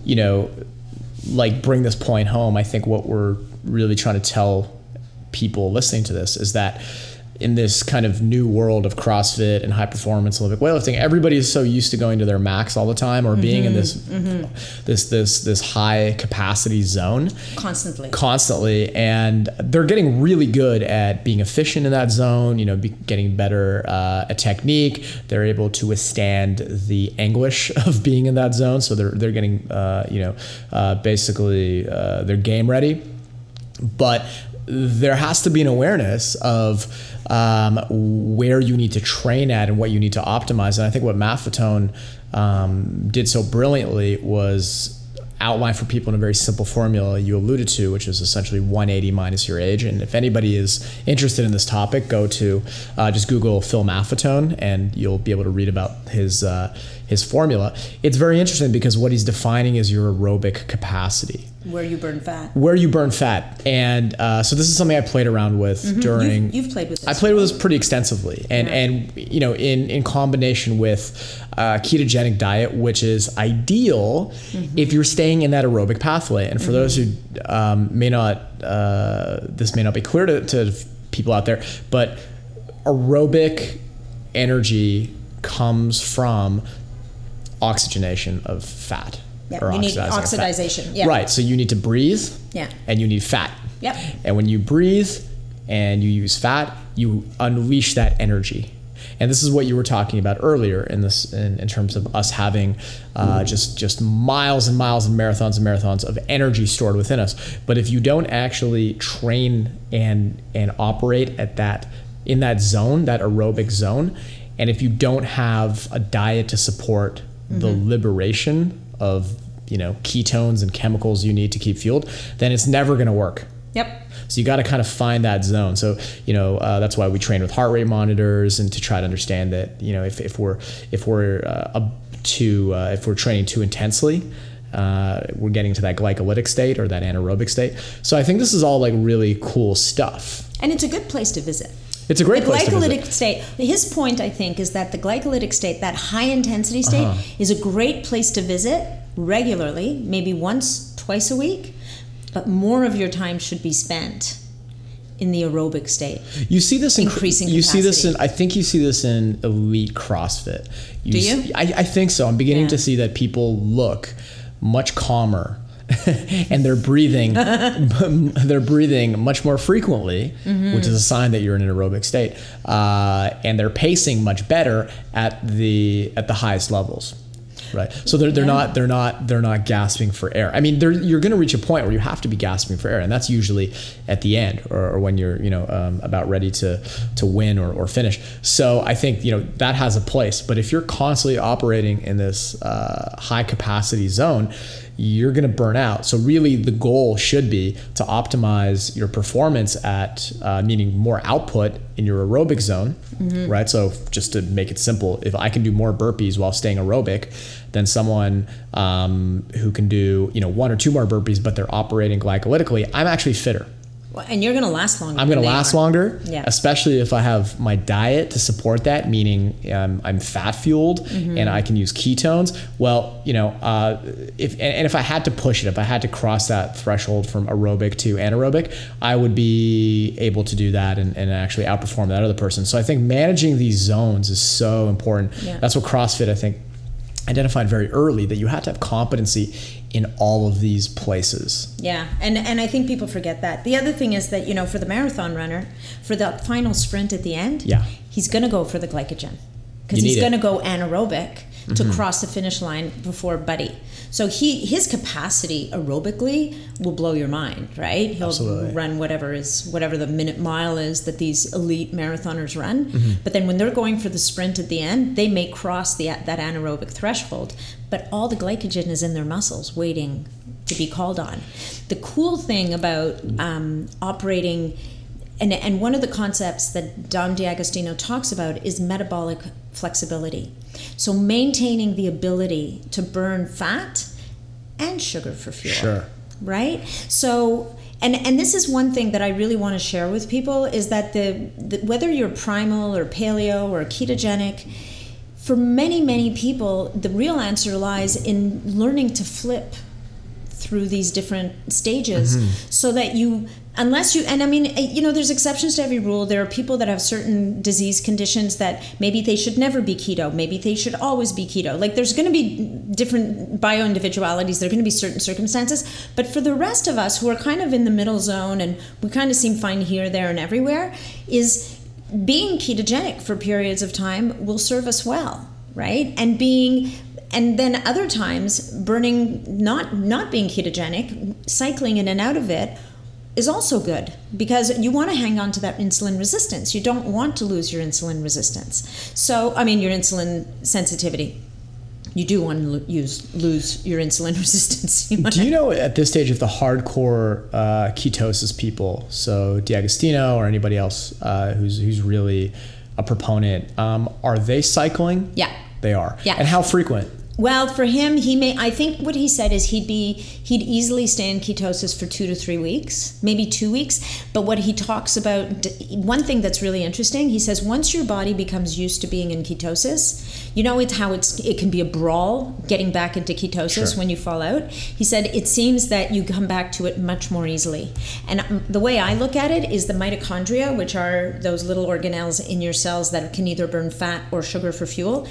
you know, like bring this point home, I think what we're really trying to tell people listening to this is that in this kind of new world of CrossFit and high performance Olympic weightlifting, everybody is so used to going to their max all the time or mm-hmm, being in this mm-hmm. this this this high capacity zone constantly. Constantly, and they're getting really good at being efficient in that zone. You know, be, getting better uh, at technique. They're able to withstand the anguish [laughs] of being in that zone. So they're they're getting uh, you know uh, basically uh, they're game ready, but there has to be an awareness of um, where you need to train at and what you need to optimize. And I think what Maffetone um, did so brilliantly was outline for people in a very simple formula you alluded to, which is essentially 180 minus your age. And if anybody is interested in this topic, go to uh, just Google Phil Maffetone, and you'll be able to read about his uh, his formula. It's very interesting because what he's defining is your aerobic capacity where you burn fat. where you burn fat. And uh, so this is something I played around with during. Mm-hmm. You've, you've played with this. I played with this pretty extensively, and Yeah. and you know in in combination with uh, ketogenic diet, which is ideal Mm-hmm. if you're staying in that aerobic pathway. And for those who um, may not, uh, this may not be clear to, to people out there, but aerobic energy comes from oxygenation of fat. Yep, or you need oxidization, yeah. Right. So you need to breathe. Yeah. And you need fat. Yep. And when you breathe and you use fat, you unleash that energy. And this is what you were talking about earlier in this, in, in terms of us having uh, just just miles and miles and marathons and marathons of energy stored within us. But if you don't actually train and and operate at that in that zone, that aerobic zone, and if you don't have a diet to support the liberation of you know ketones and chemicals you need to keep fueled, then it's never going to work. Yep. So you got to kind of find that zone. So you know uh, that's why we train with heart rate monitors and to try to understand that you know if, if we're if we're uh, up too uh, if we're training too intensely. Uh, we're getting to that glycolytic state or that anaerobic state. So I think this is all like really cool stuff. And it's a good place to visit. It's a great the place to glycolytic state. His point, I think, is that the glycolytic state, that high intensity state, Uh-huh. is a great place to visit regularly, maybe once, twice a week, but more of your time should be spent in the aerobic state. You see this in Increasing You see this in. I think you see this in elite CrossFit. Do s- you? I, I think so. I'm beginning Yeah. to see that people look much calmer. [laughs] and they're breathing [laughs] they're breathing much more frequently Mm-hmm. which is a sign that you're in an aerobic state uh, and they're pacing much better at the at the highest levels right? So they're, they're Yeah. not they're not they're not gasping for air. I mean they're, you're going to reach a point where you have to be gasping for air and that's usually at the end or, or when you're you know um, about ready to to win or, or finish. So i think you know that has a place but if you're constantly operating in this uh, high capacity zone you're going to burn out. So really the goal should be to optimize your performance at uh, meaning more output in your aerobic zone right? So just to make it simple if i can do more burpees while staying aerobic than someone um, who can do you know one or two more burpees but they're operating glycolytically i'm actually fitter Well, And you're going to last longer. i'm going to last are. longer Yeah. especially if i have my diet to support that meaning um, i'm fat fueled Mm-hmm. and i can use ketones well you know uh, if and, and if i had to push it if i had to cross that threshold from aerobic to anaerobic i would be able to do that and, and actually outperform that other person so i think managing these zones is so important Yeah. that's what crossfit i think identified very early that you had to have competency in all of these places Yeah, and and I think people forget that. The other thing is that you know, for the marathon runner, for the final sprint at the end, Yeah. he's going to go for the glycogen because he's. Mm-hmm. going to go anaerobic to cross the finish line before Buddy. So he his capacity aerobically will blow your mind, right? He'll Absolutely. run whatever is whatever the minute mile is that these elite marathoners run. Mm-hmm. But then when they're going for the sprint at the end, they may cross the that anaerobic threshold, but all the glycogen is in their muscles waiting to be called on. The cool thing about um, operating and, and one of the concepts that Dom D'Agostino talks about is metabolic flexibility. So maintaining the ability to burn fat and sugar for fuel. Sure. Right? So and and this is one thing that I really want to share with people is that the, the whether you're primal or paleo or ketogenic for many many people the real answer lies in learning to flip through these different stages mm-hmm. so that you unless you and i mean eh, you know there's exceptions to every rule. There are people that have certain disease conditions that maybe they should never be keto. Maybe they should always be keto. Like there's going to be different bio individualities there are going to be certain circumstances. But for the rest of us who are kind of in the middle zone and we kind of seem fine here there and everywhere is being ketogenic for periods of time will serve us well right? And being and then other times burning not not being ketogenic cycling in and out of it is also good because you want to hang on to that insulin resistance you don't want to lose your insulin resistance so i mean your insulin sensitivity you do want to use lose your insulin [laughs] resistance. You Do you know at this stage if the hardcore uh, ketosis people, so D'Agostino or anybody else uh, who's who's really a proponent, um, are they cycling? Yeah. they are. Yeah. and how frequent? Well, for him, he may. I think what he said is he'd be he'd easily stay in ketosis for two to three weeks, maybe two weeks. But what he talks about, one thing that's really interesting, he says once your body becomes used to being in ketosis, you know it's how it's it can be a brawl getting back into ketosis Sure. when you fall out. He said it seems that you come back to it much more easily. And um, the way I look at it is the mitochondria, which are those little organelles in your cells that can either burn fat or sugar for fuel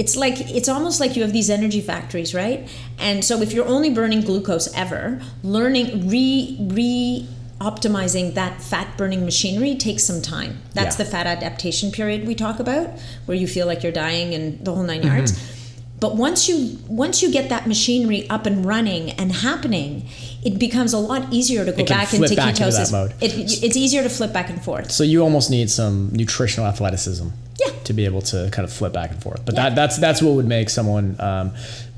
it's like it's almost like you have these energy factories right? And so if you're only burning glucose ever learning re re optimizing that fat burning machinery takes some time. That's Yeah. the fat adaptation period we talk about where you feel like you're dying and the whole 9 yards. Mm-hmm. But once you once you get that machinery up and running and happening it becomes a lot easier to go back into back into ketosis that mode. It, it's easier to flip back and forth So you almost need some nutritional athleticism. Yeah. To be able to kind of flip back and forth, but Yeah. that that's that's what would make someone, um,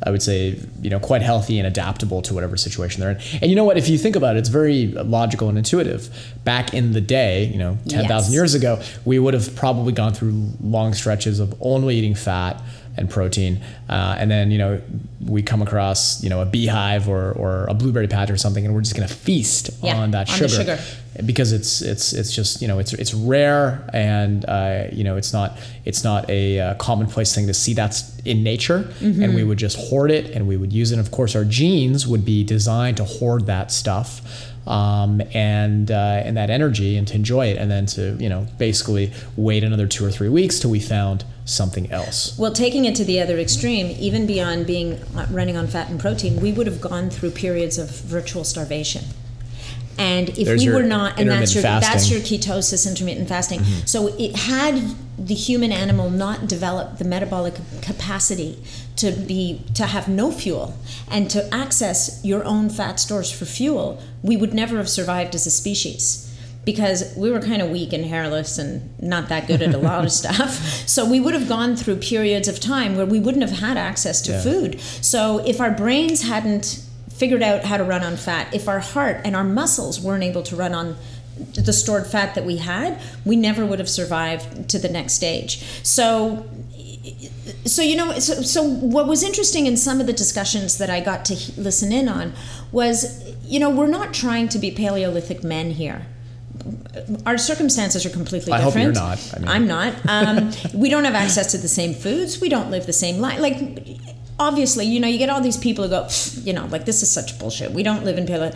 I would say, you know, quite healthy and adaptable to whatever situation they're in. And you know what? If you think about it, it's very logical and intuitive. Back in the day, you know, ten thousand Yes. years ago, we would have probably gone through long stretches of only eating fat and protein, uh, and then you know we come across you know a beehive or or a blueberry patch or something, and we're just gonna feast Yeah, on that on sugar. sugar. because it's it's it's just you know it's it's rare and uh, you know it's not it's not a uh, commonplace thing to see that's in nature. Mm-hmm. and we would just hoard it and we would use it. And of course our genes would be designed to hoard that stuff um, and uh, and that energy and to enjoy it and then to you know basically wait another two or three weeks till we found something else Well, taking it to the other extreme, even beyond being uh, running on fat and protein, we would have gone through periods of virtual starvation. And if There's we were not, and that's your intermittent that's your ketosis intermittent fasting. So it had the human animal not developed the metabolic capacity to be to have no fuel and to access your own fat stores for fuel, we would never have survived as a species because we were kind of weak and hairless and not that good at a lot of [laughs] stuff. So we would have gone through periods of time where we wouldn't have had access to Yeah. food. So if our brains hadn't figured out how to run on fat, if our heart and our muscles weren't able to run on the stored fat that we had, we never would have survived to the next stage. So so you know so, so what was interesting in some of the discussions that i got to he- listen in on was you know we're not trying to be paleolithic men here our circumstances are completely I hope different. you're not. I mean- I'm not. Um, we don't have access to the same foods. We don't live the same life. Like, obviously, you know, you get all these people who go, you know, like this is such bullshit. We don't live in paleo.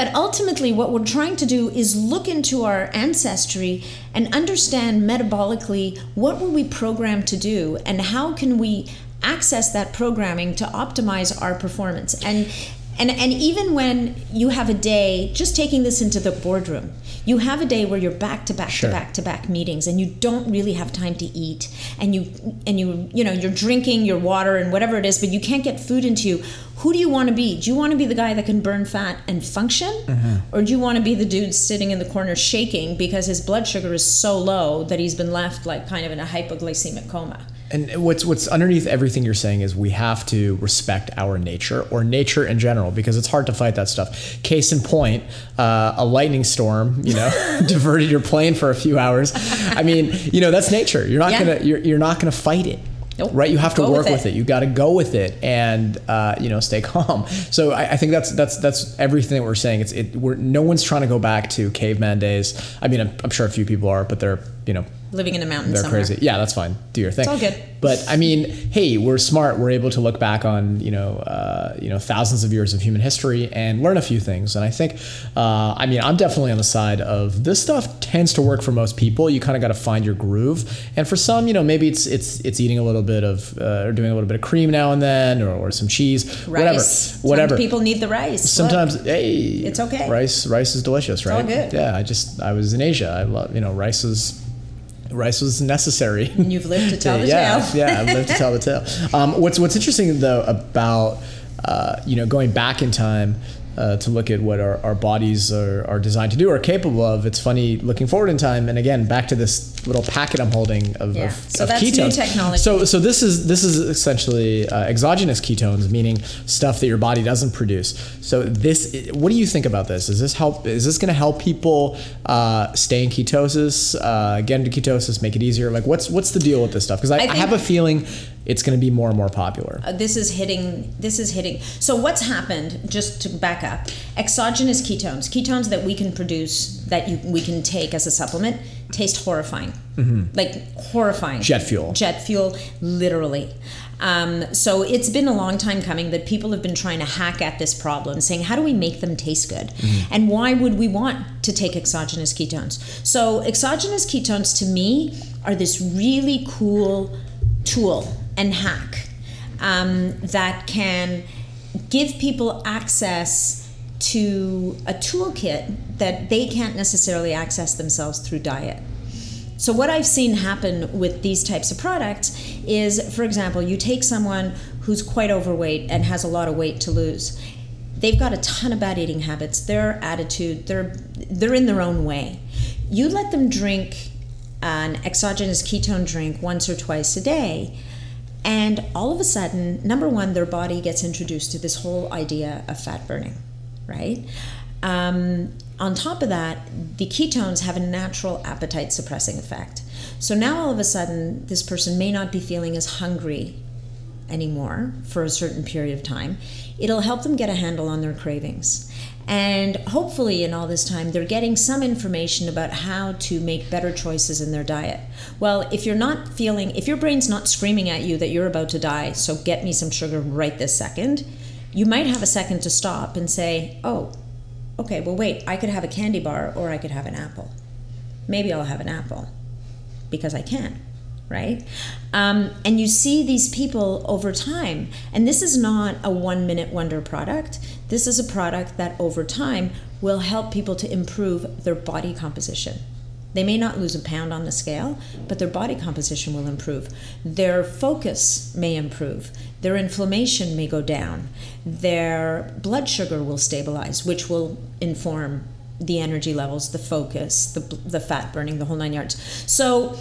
But ultimately, what we're trying to do is look into our ancestry and understand metabolically what were we programmed to do and how can we access that programming to optimize our performance. And and and even when you have a day, just taking this into the boardroom, you have a day where you're back to back Sure. to back to back meetings and you don't really have time to eat and you and you you know you're drinking your water and whatever it is but you can't get food into you. Who do you want to be? Do you want to be the guy that can burn fat and function? Mm-hmm. Or do you want to be the dude sitting in the corner shaking because his blood sugar is so low that he's been left like kind of in a hypoglycemic coma And what's what's underneath everything you're saying is we have to respect our nature or nature in general because it's hard to fight that stuff. Case in point, uh, a lightning storm, you know, [laughs] [laughs] diverted your plane for a few hours. I mean, you know, that's nature. You're not Yeah. gonna you're, you're not gonna fight it. Nope. Right, you have to Go work with with it. it. You got to go with it, and uh, you know, stay [laughs] calm. So I, I think that's that's that's everything that we're saying. It's it. We're no one's trying to go back to caveman days. I mean, I'm, I'm sure a few people are, but they're you know living in a mountain they're somewhere crazy. Yeah, that's fine. Do your thing. it's all good. But I mean, hey, we're smart. We're able to look back on you know uh, you know thousands of years of human history and learn a few things. And I think, uh, I mean, I'm definitely on the side of this stuff tends to work for most people. You kind of got to find your groove. And for some, you know, maybe it's it's it's eating a little bit of uh, or doing a little bit of cream now and then, or, or some cheese, whatever, rice whatever. Some people need the rice Look. Sometimes, hey, It's okay. Rice, rice is delicious, right? all good. Yeah, I just I was in Asia. I love you know rice is rice was necessary. [laughs] And you've lived to tell the yeah, tale. yeah, I've lived to tell the tale. [laughs] Um, what's what's interesting though about uh, you know going back in time. Uh, to look at what our, our bodies are, are designed to do or capable of. It's funny looking forward in time, and again back to this little packet I'm holding of, Yeah. of, So of that's new ketones. technology. So so this is this is essentially uh, exogenous ketones, meaning stuff that your body doesn't produce. So this, what do you think about this? Is this help? Is this going to help people uh, stay in ketosis, uh, get into ketosis, make it easier? Like, what's what's the deal with this stuff? Because I, I, I have a feeling it's going to be more and more popular. Uh, this is hitting this is hitting so what's happened just to back up exogenous ketones ketones that we can produce that you, we can take as a supplement taste horrifying. Like horrifying. Jet fuel. jet fuel literally. Um, so it's been a long time coming that people have been trying to hack at this problem saying how do we make them taste good? And why would we want to take exogenous ketones? So exogenous ketones to me are this really cool tool and hack um, that can give people access to a toolkit that they can't necessarily access themselves through diet. So, what I've seen happen with these types of products is, for example, you take someone who's quite overweight and has a lot of weight to lose. They've got a ton of bad eating habits. Their attitude, they're they're in their own way. You let them drink an exogenous ketone drink once or twice a day, and all of a sudden, number one, their body gets introduced to this whole idea of fat burning, right? Um, on top of that, the ketones have a natural appetite suppressing effect. So now all of a sudden, this person may not be feeling as hungry anymore for a certain period of time. It'll help them get a handle on their cravings. And hopefully, in all this time, they're getting some information about how to make better choices in their diet. Well, if you're not feeling, if your brain's not screaming at you that you're about to die, so get me some sugar right this second, you might have a second to stop and say, oh, okay, well, wait, I could have a candy bar or I could have an apple. Maybe I'll have an apple because I can, right? Um, and you see these people over time, and this is not a one minute wonder product. This is a product that over time will help people to improve their body composition. They may not lose a pound on the scale, but their body composition will improve. Their focus may improve. Their inflammation may go down. Their blood sugar will stabilize, which will inform the energy levels, the focus, the, the fat burning, the whole nine yards. So,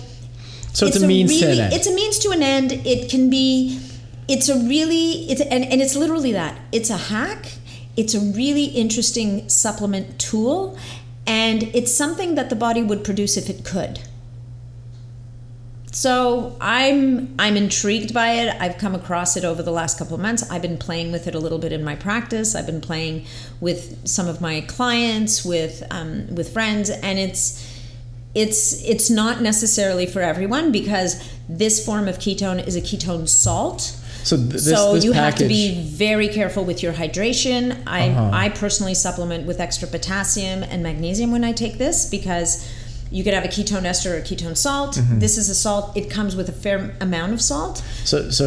So it's, a means to an end. It's a means to an end. It can be, it's a really, it's and, and it's literally that. It's a hack. It's a really interesting supplement tool, and it's something that the body would produce if it could. So I'm I'm intrigued by it. I've come across it over the last couple of months. I've been playing with it a little bit in my practice. I've been playing with some of my clients, with um, with friends, and it's it's it's not necessarily for everyone because this form of ketone is a ketone salt. So th- this, so this you package, have to be very careful with your hydration. I Uh-huh. I personally supplement with extra potassium and magnesium when I take this because you could have a ketone ester or a ketone salt. Mm-hmm. This is a salt. It comes with a fair amount of salt. So so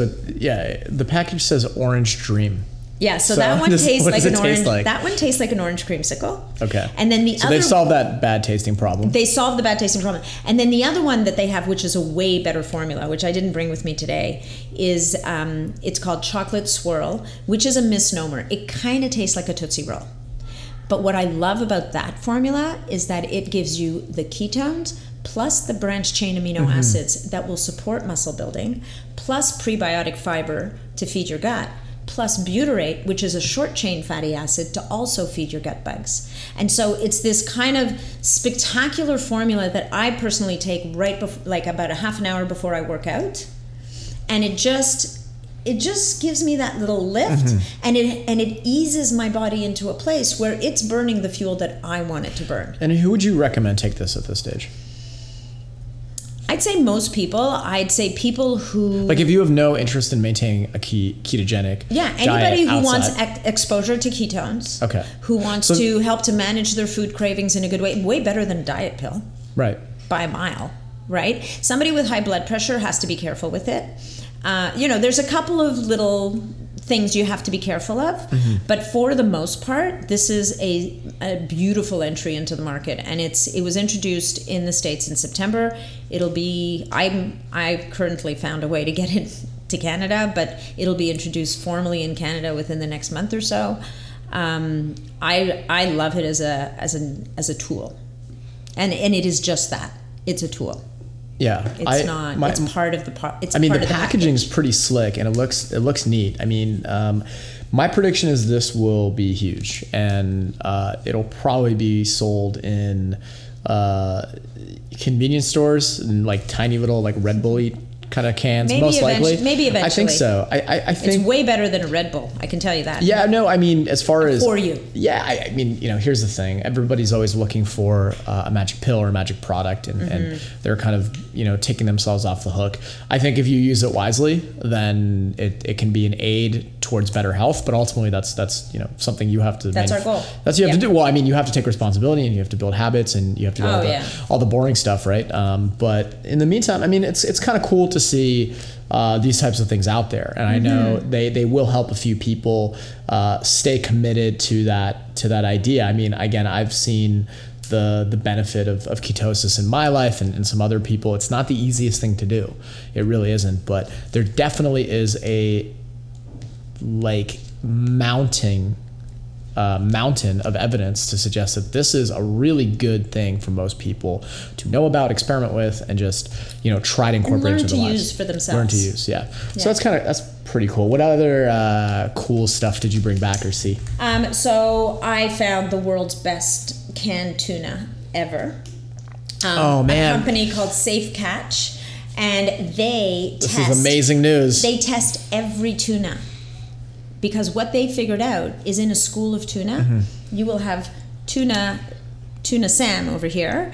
yeah, the package says Orange Dream. Yeah, so, So that one [laughs] tastes like an taste orange. like? That one tastes like an orange creamsicle. Okay. And then the So other they've solved that bad tasting problem. they solved the bad tasting problem. And then the other one that they have, which is a way better formula, which I didn't bring with me today, is um, it's called chocolate swirl, which is a misnomer. It kind of tastes like a tootsie roll. But what I love about that formula is that it gives you the ketones plus the branched chain amino acids that will support muscle building, plus prebiotic fiber to feed your gut, plus butyrate, which is a short chain fatty acid to also feed your gut bugs. And so it's this kind of spectacular formula that I personally take right before, like about a half an hour before I work out. And it just it just gives me that little lift mm-hmm. and it and it eases my body into a place where it's burning the fuel that I want it to burn. and who would you recommend take this at this stage? I'd say most people, I'd say people who Like if you have no interest in maintaining a key, ketogenic Yeah, anybody who wants ex- exposure to ketones. Okay. Who wants So- to help to manage their food cravings in a good way, way better than a diet pill right. by a mile, right? Somebody with high blood pressure has to be careful with it. Uh, you know, there's a couple of little things you have to be careful of, Mm-hmm. but for the most part, this is a, a beautiful entry into the market, and it's it was introduced in the states in September. It'll be I'm I currently found a way to get it [laughs] to Canada, but it'll be introduced formally in Canada within the next month or so. Um, I I love it as a as a as a tool, and and it is just that it's a tool. Yeah, It's I- not. my- it's part of the part. It's I mean, part the of the packaging's pretty slick and it looks it looks neat. I mean, um, my prediction is this will be huge and uh, it'll probably be sold in uh, convenience stores and like tiny little like Red Bully kind of cans. Maybe most likely, maybe I think so. I I, I It's way better than a Red Bull. I can tell you that. yeah, no, I mean, as far as For you. yeah, I, I mean, you know, here's the thing: everybody's always looking for uh, a magic pill or a magic product, and, and Mm-hmm. they're kind of you know taking themselves off the hook. I think if you use it wisely, then it, it can be an aid towards better health. But ultimately, that's that's you know something you have to. That's our goal. That's you have to do. Well, I mean, you have to take responsibility, and you have to build habits, and you have to do all, Oh, the, yeah. all the boring stuff, right? Um, but in the meantime, I mean, it's it's kind of cool to see. Uh, these types of things out there, and I know Mm-hmm. they, they will help a few people uh, stay committed to that to that idea. I mean, again, I've seen the the benefit of, of ketosis in my life and, and some other people. It's not the easiest thing to do, it really isn't. But there definitely is a like mounting uh, mountain of evidence to suggest that this is a really good thing for most people to know about, experiment with, and just you know try to incorporate learn into to their lives. use for themselves. Learn to use, yeah. Yeah. So that's kind of that's pretty cool. What other uh, cool stuff did you bring back or see? Um, so I found the world's best canned tuna ever. Um, Oh, man. A company called Safe Catch, and they This test. is amazing news. They test every tuna because what they figured out is in a school of tuna, Mm-hmm. you will have tuna, tuna Sam over here,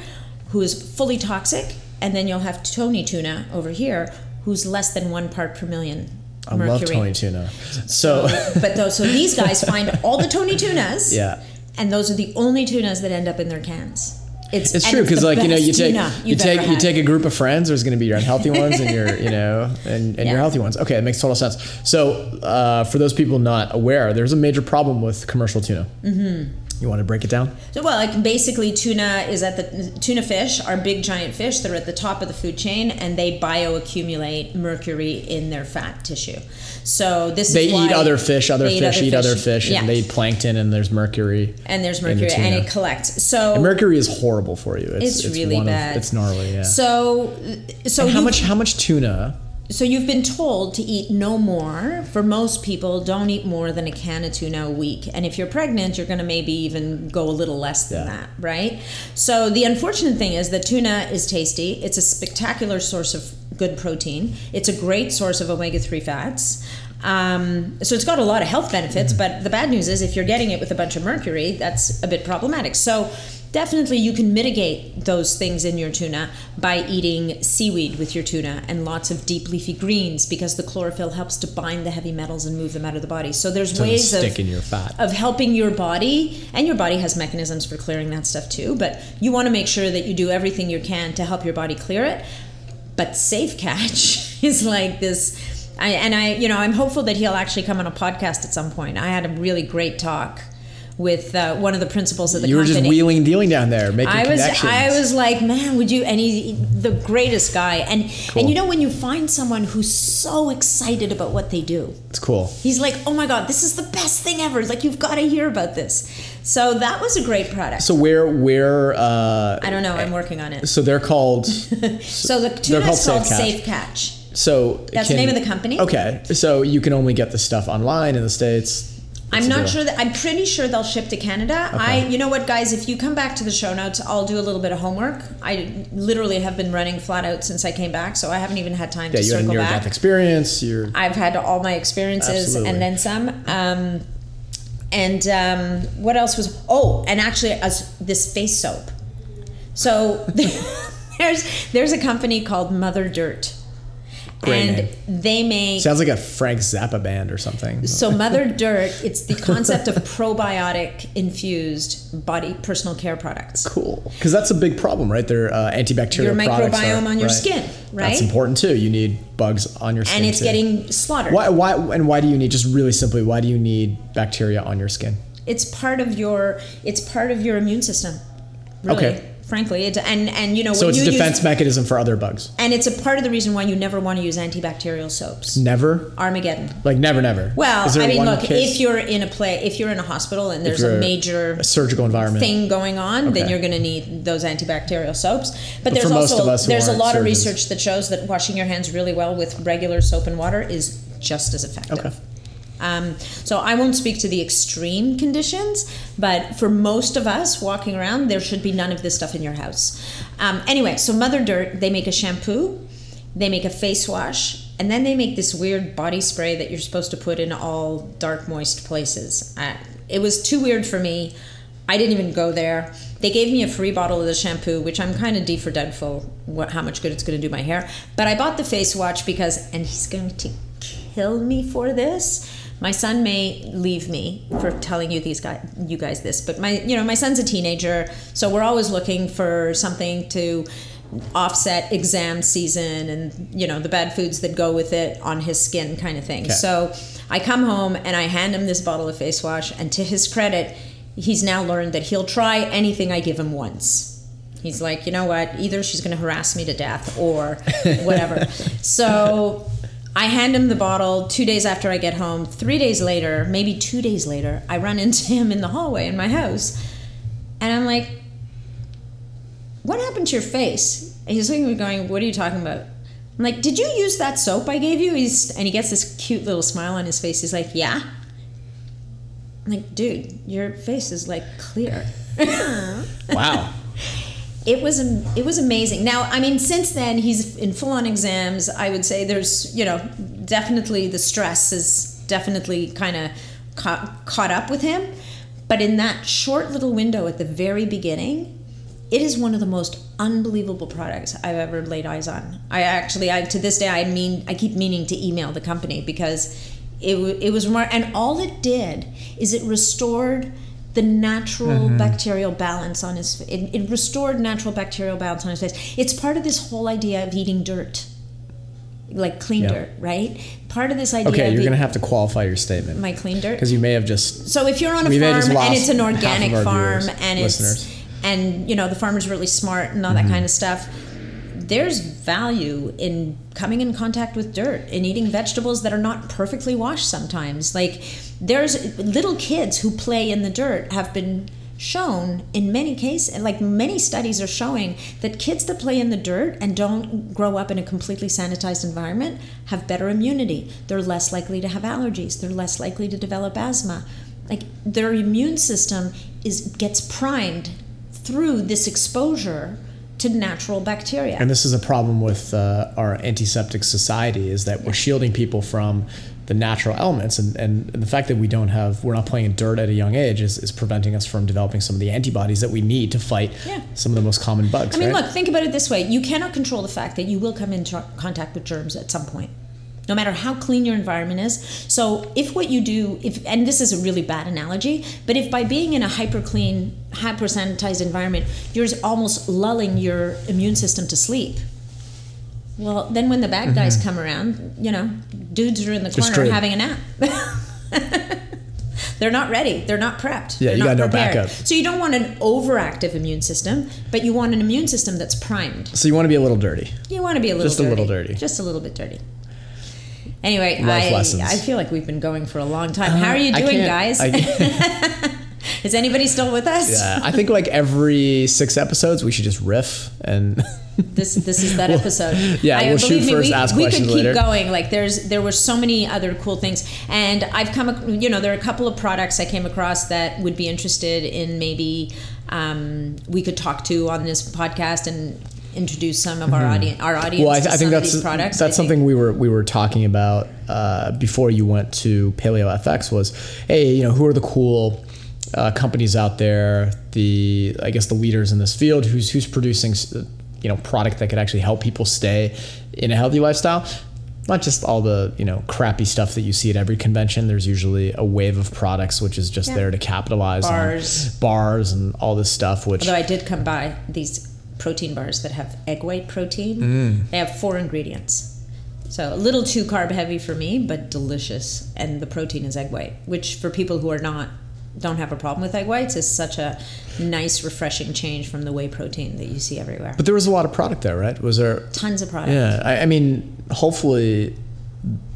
who is fully toxic, and then you'll have Tony tuna over here, who's less than one part per million. I mercury. love Tony Tuna. So But those, so these guys [laughs] find all the Tony tunas, yeah. and those are the only tunas that end up in their cans. It's, It's true because like you know you take you take you take a group of friends. There's going to be your unhealthy ones and your you know [laughs] and, and Yeah. your healthy ones. Okay, it makes total sense. So uh, for those people not aware, there's a major problem with commercial tuna. Mm-hmm. You want to break it down? So well, like basically, tuna is at the tuna fish are big giant fish. They're at the top of the food chain, and they bioaccumulate mercury in their fat tissue. So this They is why they eat other fish. Other fish eat other fish, Yeah, and they eat plankton, and there's mercury. and there's in the mercury, and it collects. So And mercury is horrible for you. It's, It's really one bad. Of, it's gnarly. Yeah. so so how much how much tuna? So you've been told to eat no more. For most people, don't eat more than a can of tuna a week. And if you're pregnant, you're going to maybe even go a little less than Yeah. that, right? So the unfortunate thing is that tuna is tasty. It's a spectacular source of good protein. It's a great source of omega three fats. Um, so it's got a lot of health benefits. But the bad news is, if you're getting it with a bunch of mercury, that's a bit problematic. So definitely you can mitigate those things in your tuna by eating seaweed with your tuna and lots of deep leafy greens because the chlorophyll helps to bind the heavy metals and move them out of the body. So there's Doesn't ways of in your fat. of helping your body and your body has mechanisms for clearing that stuff too, but you want to make sure that you do everything you can to help your body clear it. But Safe Catch [laughs] is like this I, and I, you know, I'm hopeful that he'll actually come on a podcast at some point. I had a really great talk with uh, one of the principals of the company. You were just wheeling and dealing down there, making I was connections. I was like, man, would you? And he's the greatest guy. And Cool. and you know when you find someone who's so excited about what they do, It's cool. he's like, oh my god, this is the best thing ever. Like you've got to hear about this. So that was a great product. So where where uh, I don't know. I'm working on it. so they're called [laughs] So the tuna called called Safe Catch. Safe Catch. so That's the name of the company? Okay, so you can only get the stuff online in the states. What's I'm not sure that I'm pretty sure they'll ship to Canada. I you know what guys, if you come back to the show notes, I'll do a little bit of homework. I literally have been running flat out since I came back, so I haven't even had time Yeah, to you had a circle near back. death experience. You're I've had all my experiences Absolutely. and then some. Um, and um, what else was? Oh, and actually, as this face soap. So [laughs] there's there's a company called Mother Dirt, Great and name. they make sounds like a Frank Zappa band or something. so Mother Dirt. It's the concept of probiotic infused body personal care products. cool, because that's a big problem, right? They're uh, antibacterial Your products microbiome are- on your right. skin, right? That's important too. You need bugs on your skin, and it's too. getting slaughtered. Why, why, and why do you need? Just really simply, why do you need bacteria on your skin? It's part of your it's part of your immune system. Really. Okay. Frankly, it's and and you know So when it's a defense use, mechanism for other bugs. and it's a part of the reason why you never want to use antibacterial soaps. Never, Armageddon. like never, never. Well, I mean, look, case? if you're in a play, if you're in a hospital and there's a major a surgical environment, thing going on, then you're going to need those antibacterial soaps. But, But there's also of us who there's a lot of research that shows that washing your hands really well with regular soap and water is just as effective. Okay. Um, so I won't speak to the extreme conditions, but for most of us walking around, there should be none of this stuff in your house. Um, anyway, so Mother Dirt, they make a shampoo, they make a face wash, and then they make this weird body spray that you're supposed to put in all dark, moist places. It was too weird for me. I didn't even go there. They gave me a free bottle of the shampoo, which I'm kind of deep for doubtful what, how much good it's going to do my hair. But I bought the face wash because, and he's going to kill me for this. My son may leave me for telling you these guys, you guys this, but my, you know, my son's a teenager, so we're always looking for something to offset exam season and you know the bad foods that go with it on his skin kind of thing. Okay. So I come home and I hand him this bottle of face wash, and to his credit, he's now learned that he'll try anything I give him once. He's like, you know what? Either she's going to harass me to death or whatever. [laughs] so I hand him the bottle two days after I get home. Three days later, maybe two days later, I run into [laughs] him in the hallway in my house. And I'm like, what happened to your face? And he's looking at me going, what are you talking about? I'm like, did you use that soap I gave you? He's and he gets this cute little smile on his face. He's like, yeah. I'm like, dude, your face is like clear. [laughs] wow. It was it was amazing. Now, I mean, since then he's in full on exams. I would say there's you know definitely the stress is definitely kind of caught, caught up with him. But in that short little window at the very beginning, it is one of the most unbelievable products I've ever laid eyes on. I actually, I to this day, I mean, I keep meaning to email the company because it it was more, and all it did is it restored the natural bacterial balance on his. It, it restored natural bacterial balance on his face. It's part of this whole idea of eating dirt, like clean dirt, right? Part of this idea. Okay, you're eat- gonna have to qualify your statement my clean dirt. because you may have just So if you're on a We may have farm and it's an organic farm viewers, and it's listeners. Mm-hmm. and you know the farmer's really smart and all that kind of stuff, there's value in coming in contact with dirt and eating vegetables that are not perfectly washed sometimes. Like there's little kids who play in the dirt have been shown in many cases like many studies are showing that kids that play in the dirt and don't grow up in a completely sanitized environment have better immunity. They're less likely to have allergies. They're less likely to develop asthma. Like their immune system is gets primed through this exposure to natural bacteria. And this is a problem with uh, our antiseptic society is that we're shielding people from the natural elements and, and the fact that we don't have we're not playing in dirt at a young age is, is preventing us from developing some of the antibodies that we need to fight Yeah. some of the most common bugs I mean, right? look, think about it this way. You cannot control the fact that you will come into contact with germs at some point, no matter how clean your environment is. So, if what you do, if and this is a really bad analogy, but if by being in a hyper clean, hyper sanitized environment, you're almost lulling your immune system to sleep. Well, then when the bad guys mm-hmm. come around, you know, dudes are in the corner having a nap. [laughs] They're not ready. They're not prepped. Yeah, They're you got no backup. So you don't want an overactive immune system, but you want an immune system that's primed. so you want to be a little dirty You want to be a little Just a little dirty. Just a little bit dirty. Anyway, Life I, lessons. I feel like we've been going for a long time. How uh, are you doing, guys? I- [laughs] [laughs] [laughs] Is anybody still with us? yeah, I think like every six episodes we should just riff and [laughs] This this is that episode. yeah, we'll shoot believe first, ask we, we questions could keep later. going. Like there's there were so many other cool things, and I've come you know there are a couple of products I came across that would be interested in maybe um, we could talk to on this podcast and introduce some of our audience our audience Mm-hmm. well, I, I think that's products. that's I something we were we were talking about uh, before you went to Paleo FX was, hey, you know, who are the cool uh, companies out there? The I guess the leaders in this field, who's who's producing, uh, you know, product that could actually help people stay in a healthy lifestyle. Not just all the you know crappy stuff that you see at every convention. There's usually a wave of products which is just Yeah. there to capitalize Bars. on bars and all this stuff. Which Although I did come by these protein bars that have egg white protein. Mm. They have four ingredients. So a little too carb heavy for me, but delicious. And the protein is egg white, which for people who are not don't have a problem with egg whites is such a nice, refreshing change from the whey protein that you see everywhere. But there was a lot of product there, right? Was there? Tons of product. Yeah, I, I mean, hopefully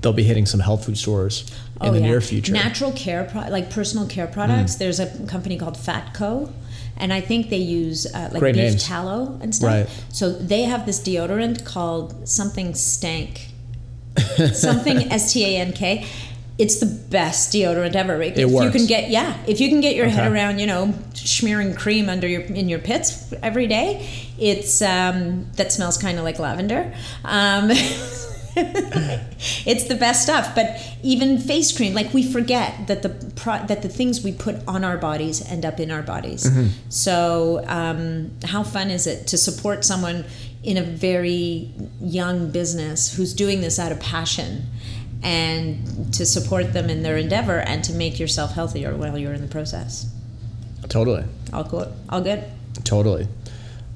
they'll be hitting some health food stores in Oh, the yeah. near future. Natural care, pro- like personal care products. There's a company called Fatco, and I think they use uh, like Great beef names. tallow and stuff. Right. So they have this deodorant called something stank, something [laughs] S T A N K. It's the best deodorant ever. Right? It if you can get yeah, if you can get your head around, you know, smearing cream under your in your pits every day, it's um, that smells kind of like lavender. Um, [laughs] it's the best stuff. But even face cream, like we forget that the pro- that the things we put on our bodies end up in our bodies. So um, how fun is it to support someone in a very young business who's doing this out of passion? And to support them in their endeavor, and to make yourself healthier while you're in the process. Totally, All good. All good. totally.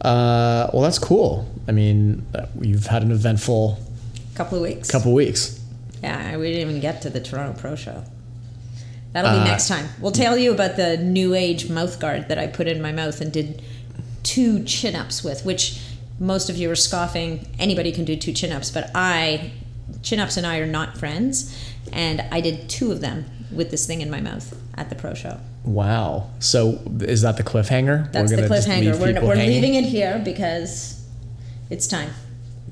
Uh, well, that's cool. I mean, uh, you've had an eventful Couple of weeks. couple of weeks. Yeah, we didn't even get to the Toronto Pro Show. That'll be Uh, next time. We'll tell you about the new age mouth guard that I put in my mouth and did two chin ups with, which most of you are scoffing. Anybody can do two chin ups, but I, chin ups and I are not friends. And I did two of them with this thing in my mouth at the Pro Show. Wow. So is that the cliffhanger? That's the gonna just cliffhanger. We're, we're hanging? leaving it here because it's time.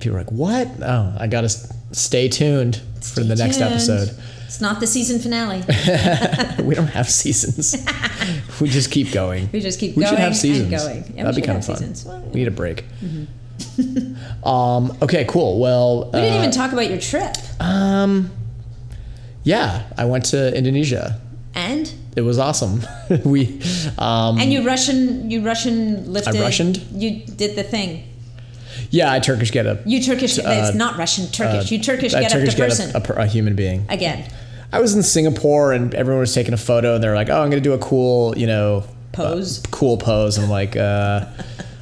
People are like, "What? Oh, I gotta stay tuned for the next episode." It's not the season finale. [laughs] we don't have seasons. [laughs] we just keep going. We just keep We going should have seasons. and going. Yeah, we That'd be should kind of have fun. seasons. Well, We need a break. Mm-hmm. [laughs] um, okay, cool. Well, We didn't uh, even talk about your trip. um, yeah, I went to Indonesia. And It was awesome. [laughs] we um, and you Russian you Russian lifted. I Russianed? You did the thing. yeah, I Turkish get up. You Turkish. it's not Russian. Turkish. you Turkish get Uh, Turkish up the get person a, a, a human being. again. I was in Singapore and everyone was taking a photo and they're like, "Oh, I'm gonna do a cool, you know, Pose. uh, cool pose." And I'm like, uh,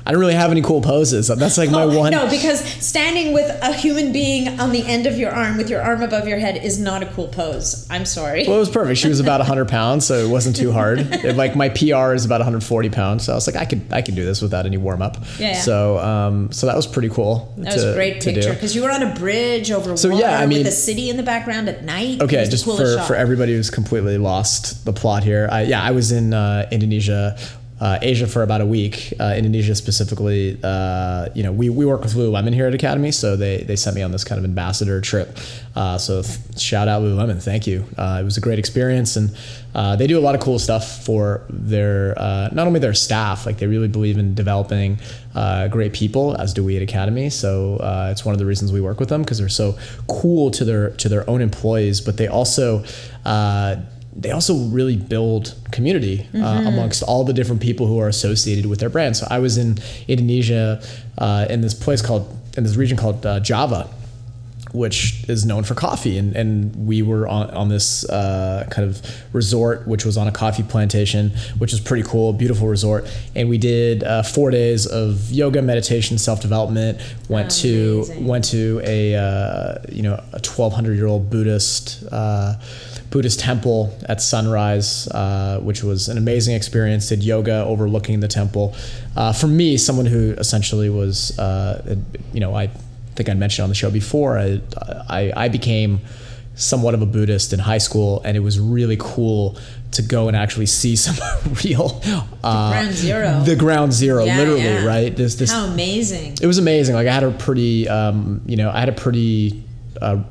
I don't really have any cool poses. That's like my Oh, one. No, because standing with a human being on the end of your arm with your arm above your head is not a cool pose. I'm sorry. Well, it was perfect. She was about 100 pounds, so it wasn't too hard. [laughs] It- like my PR is about 140 pounds, so I was like, I could I could do this without any warm up. Yeah, yeah. So um, so that was pretty cool. that was a great to picture because you were on a bridge over So, water yeah, I mean- with a city in the background at night. Okay, just for, shot. for everybody who's completely lost the plot here. I, yeah, I was in uh, Indonesia, uh, Asia for about a week. Uh, Indonesia specifically, uh, you know, we, we work with Lululemon here at Academy, so they, they sent me on this kind of ambassador trip. Uh, so th- shout out Lululemon, thank you. Uh, it was a great experience, and uh, they do a lot of cool stuff for their not only their staff, like they really believe in developing great people, as do we at Academy. So it's one of the reasons we work with them because they're so cool to their to their own employees, but they also they also really build community uh, amongst all the different people who are associated with their brand. So I was in Indonesia uh, in this place called in this region called uh, Java, which is known for coffee. And, and we were on, on this uh, kind of resort, which was on a coffee plantation, which is pretty cool, beautiful resort. And we did uh, four days of yoga, meditation, self development. Went to Amazing. went to a uh, you know a 1200 year old Buddhist. Buddhist temple at sunrise, uh, which was an amazing experience. Did yoga overlooking the temple. Uh, for me, someone who essentially was, uh, you know, I think I mentioned on the show before, I, I, I became somewhat of a Buddhist in high school, and it was really cool to go and actually see [laughs] some real uh, Ground zero. the ground zero, Yeah, literally, yeah. right? This this How amazing. it was amazing. Like I had a pretty, um, you know, I had a pretty uh,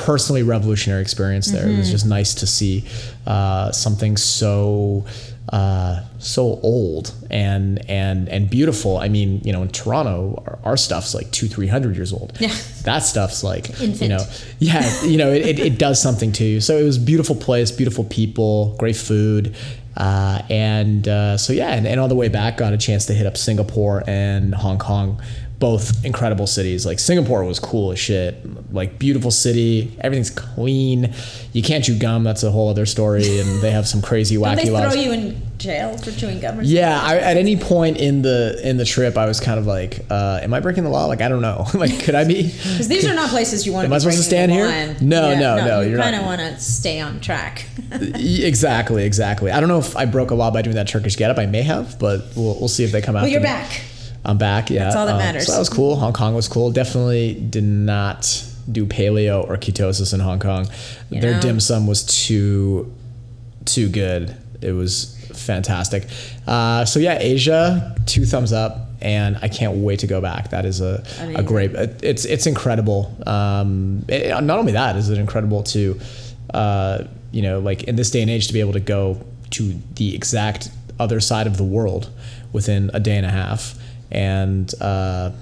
personally revolutionary experience there. It was just nice to see uh, something so uh, so old and and and beautiful. I mean, you know, in Toronto, our, our stuff's like two, three hundred years old. Yeah. that stuff's like you know, yeah, you know, it, it, it does something to you. So it was a beautiful place, beautiful people, great food. Uh, and uh, so yeah, and, and on the way back, got a chance to hit up Singapore and Hong Kong, both incredible cities. Like Singapore was cool as shit. Like beautiful city, everything's clean. You can't chew gum. That's a whole other story. And they have some crazy wacky they throw laws. you in jail for chewing gum or Yeah, I, at any point in the in the trip, I was kind of like, uh, "Am I breaking the law? Like, I don't know. [laughs] like, could I be?" Because these are not places you want Am to I be supposed to stand breaking the here? No, no, no, You kind of want to stay on track. [laughs] Exactly, exactly. I don't know if I broke a law by doing that Turkish getup. I may have, but we'll we'll see if they come out. well, you're back. I'm back. Yeah, That's all that Um, matters. So that was cool. Hong Kong was cool. Definitely did not do paleo or ketosis in Hong Kong. You Their know. dim sum was too too good. It was fantastic. Uh, so yeah, Asia, two thumbs up, and I can't wait to go back. That is a, a great. It's it's incredible. Um, it- not only that is it incredible to, uh, you know, like in this day and age to be able to go to the exact other side of the world within a day and a half. And uh,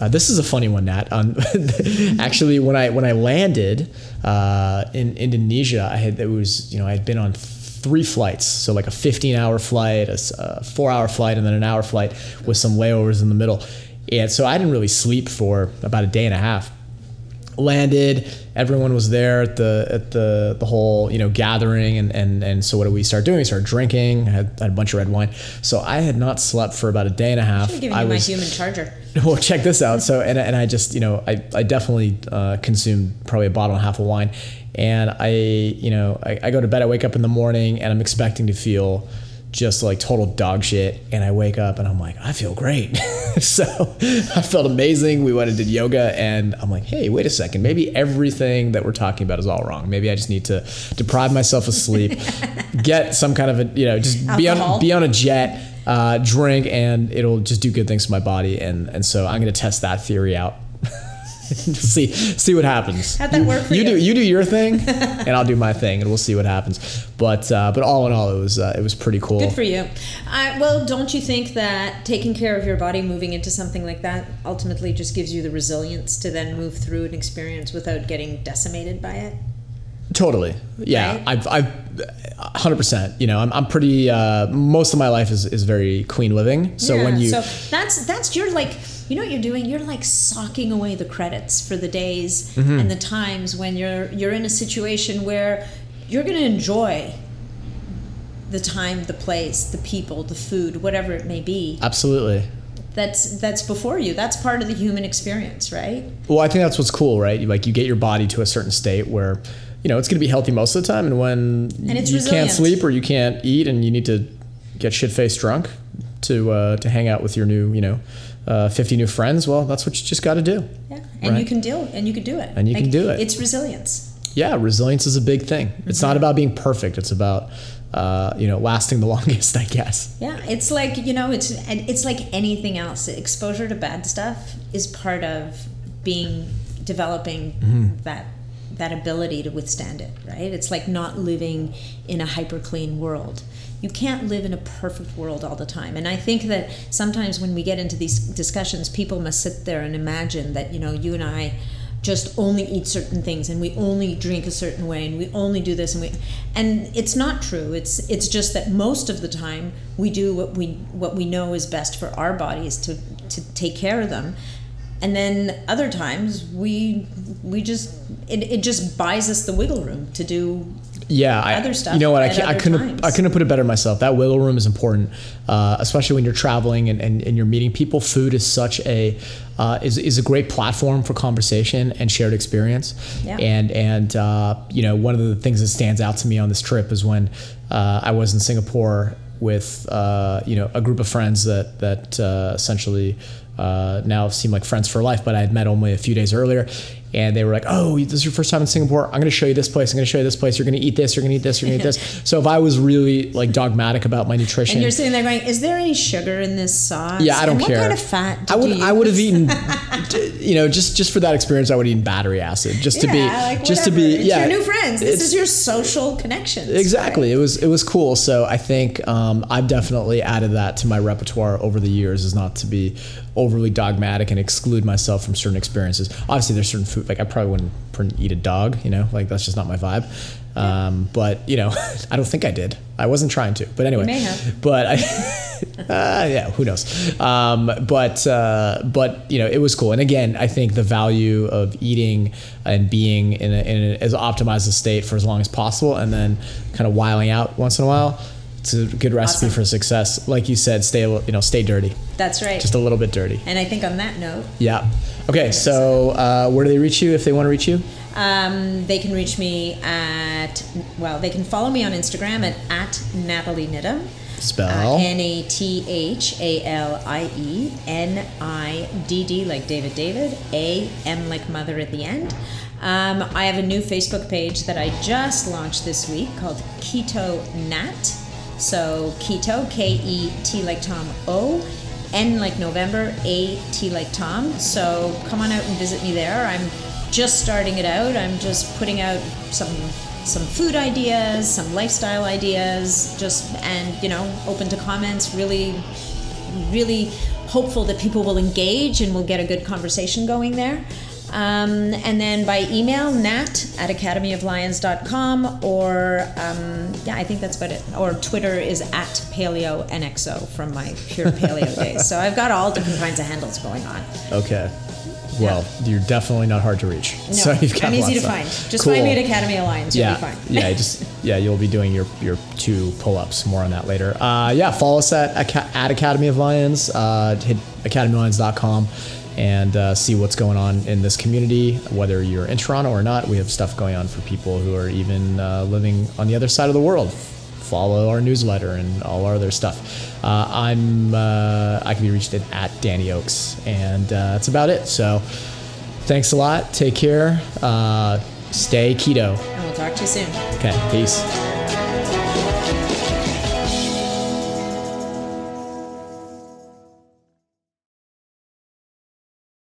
uh, this is a funny one, Nat. Um, [laughs] actually, when I when I landed uh, in Indonesia, I had it was you know I had been on three flights, so like a 15 hour flight, a four hour flight, and then an hour flight with some layovers in the middle. And so I didn't really sleep for about a day and a half landed. Everyone was there at the at the the whole you know gathering and and and so what did we start doing? We started drinking had, had a bunch of red wine. So i had not slept for about a day and a half. I'm giving i you my human charger. [laughs] well check this out. So and, and i just you know i, I definitely uh, consumed probably a bottle and a half of wine. And i you know I, I go to bed i wake up in the morning and i'm expecting to feel just like total dog shit and i wake up and i'm like i feel great. [laughs] So i felt amazing. We went and did yoga and i'm like hey wait a second. Maybe everything that we're talking about is all wrong. Maybe i just need to deprive myself of sleep [laughs] get some kind of a you know just be on be on a jet uh, drink and it'll just do good things to my body. And and so i'm going to test that theory out [laughs] see see what happens How'd that work for you you? do you do your thing [laughs] and i'll do my thing and we'll see what happens but uh, but all in all it was uh, it was pretty cool Good for you. I, well, don't you think that taking care of your body, moving into something like that, ultimately just gives you the resilience to then move through an experience without getting decimated by it? Totally. Yeah. Right? I've, I've, 100%. You know, I'm, I'm pretty, uh, most of my life is, is very clean living. So when you, so that's that's you're like you know what you're doing you're like socking away the credits for the days Mm-hmm. and the times when you're you're in a situation where you're going to enjoy the time the place the people the food whatever it may be absolutely. that's that's before you that's part of the human experience right Well, I think that's what's cool, right? You- Like you get your body to a certain state where, you know, it's going to be healthy most of the time. And when it's you resilient. can't sleep or you can't eat and you need to get shit faced drunk to, uh, to hang out with your new, you know, uh, 50 new friends, well, that's what you just got to do. yeah and you Right. can deal and you can do it And you can do it. it's resilience Yeah. Resilience is a big thing. It's Mm-hmm. not about being perfect. It's about, uh, you know, lasting the [laughs] longest, I guess. Yeah, it's like you know, it's it's like anything else. Exposure to bad stuff is part of being developing Mm-hmm. that that ability to withstand it. Right? It's like not living in a hyper clean world. You can't live in a perfect world all the time. And I think that sometimes when we get into these discussions, people must sit there and imagine that you know you and I just only eat certain things and we only drink a certain way and we only do this and we and it's not true it's it's just that most of the time we do what we what we know is best for our bodies to to take care of them and then other times we we just it, it just buys us the wiggle room to do yeah, I, other stuff You know what? I, can't, I couldn't. times. I couldn't put it better myself. That wiggle room is important, uh, especially when you're traveling and, and, and you're meeting people. Food is such a uh, is, is a great platform for conversation and shared experience. Yeah. And and uh, you know one of the things that stands out to me on this trip is when uh, I was in Singapore with uh, you know a group of friends that that uh, essentially uh, now seem like friends for life, but I had met only a few days earlier. And they were like, "Oh, this is your first time in Singapore. I'm going to show you this place. I'm going to show you this place. You're going to eat this. You're going to eat this. You're going to eat this." [laughs] So if I was really like dogmatic about my nutrition, and you're sitting there going is there any sugar in this sauce yeah, I don't and care. what kind of fat I would you I would have eaten, [laughs] you know, just just for that experience, I would eaten battery acid just to be like just to whatever. be It's yeah. your new friends this is your social connections Exactly. It was it was cool. So I think um, I've definitely added that to my repertoire over the years, is not to be overly dogmatic and exclude myself from certain experiences. Obviously, there's certain food like I probably wouldn't eat a dog. You know, like that's just not my vibe. Um, but you know, [laughs] I don't think I did. I wasn't trying to. But anyway, but I, [laughs] uh, yeah, who knows? Um, but uh, but you know, it was cool. And again, I think the value of eating and being in, a, in a, as optimized a state for as long as possible, and then kind of wiling out once in a while. It's a good recipe Awesome. for success. Like you said, stay you know stay dirty, That's right. just a little bit dirty. and I think on that note, Yeah. Okay, so uh, where do they reach you if they want to reach you? um, they can reach me at, well, they can follow me on Instagram at, at Nathalie Niddam. Spell. Uh, N A T H A L I E N I D D, like David David, A M like mother at the end. Um, I have a new Facebook page that I just launched this week called Keto Nat. So keto, K E T like Tom O, N like November, A T like Tom. So come on out and visit me there. I'm just starting it out. I'm just putting out some some food ideas, some lifestyle ideas, just and you know, open to comments. Really, really hopeful that people will engage and we'll get a good conversation going there. Um, and then by email, nat at academyoflions.com, or um, yeah, I think that's about it. Or Twitter is at paleo nxo from my pure paleo [laughs] days. So I've got all different kinds of handles going on. Okay. Well, you're definitely not hard to reach. No, [laughs] so you've got I'm easy to find. Just Cool. find me at Academy of Lions. You'll yeah, be fine. yeah, just [laughs] yeah, you'll be doing your your two pull-ups. More on that later. Uh, yeah, follow us at at Academy of Lions. Uh, hit academylions.com and uh, see what's going on in this community. Whether you're in Toronto or not, we have stuff going on for people who are even uh, living on the other side of the world. Follow our newsletter and all our other stuff. Uh, I'm uh, I can be reached at, at Danny Oaks, and uh, that's about it. So. Thanks a lot. Take care. Uh, stay keto. And we'll talk to you soon. Okay, peace.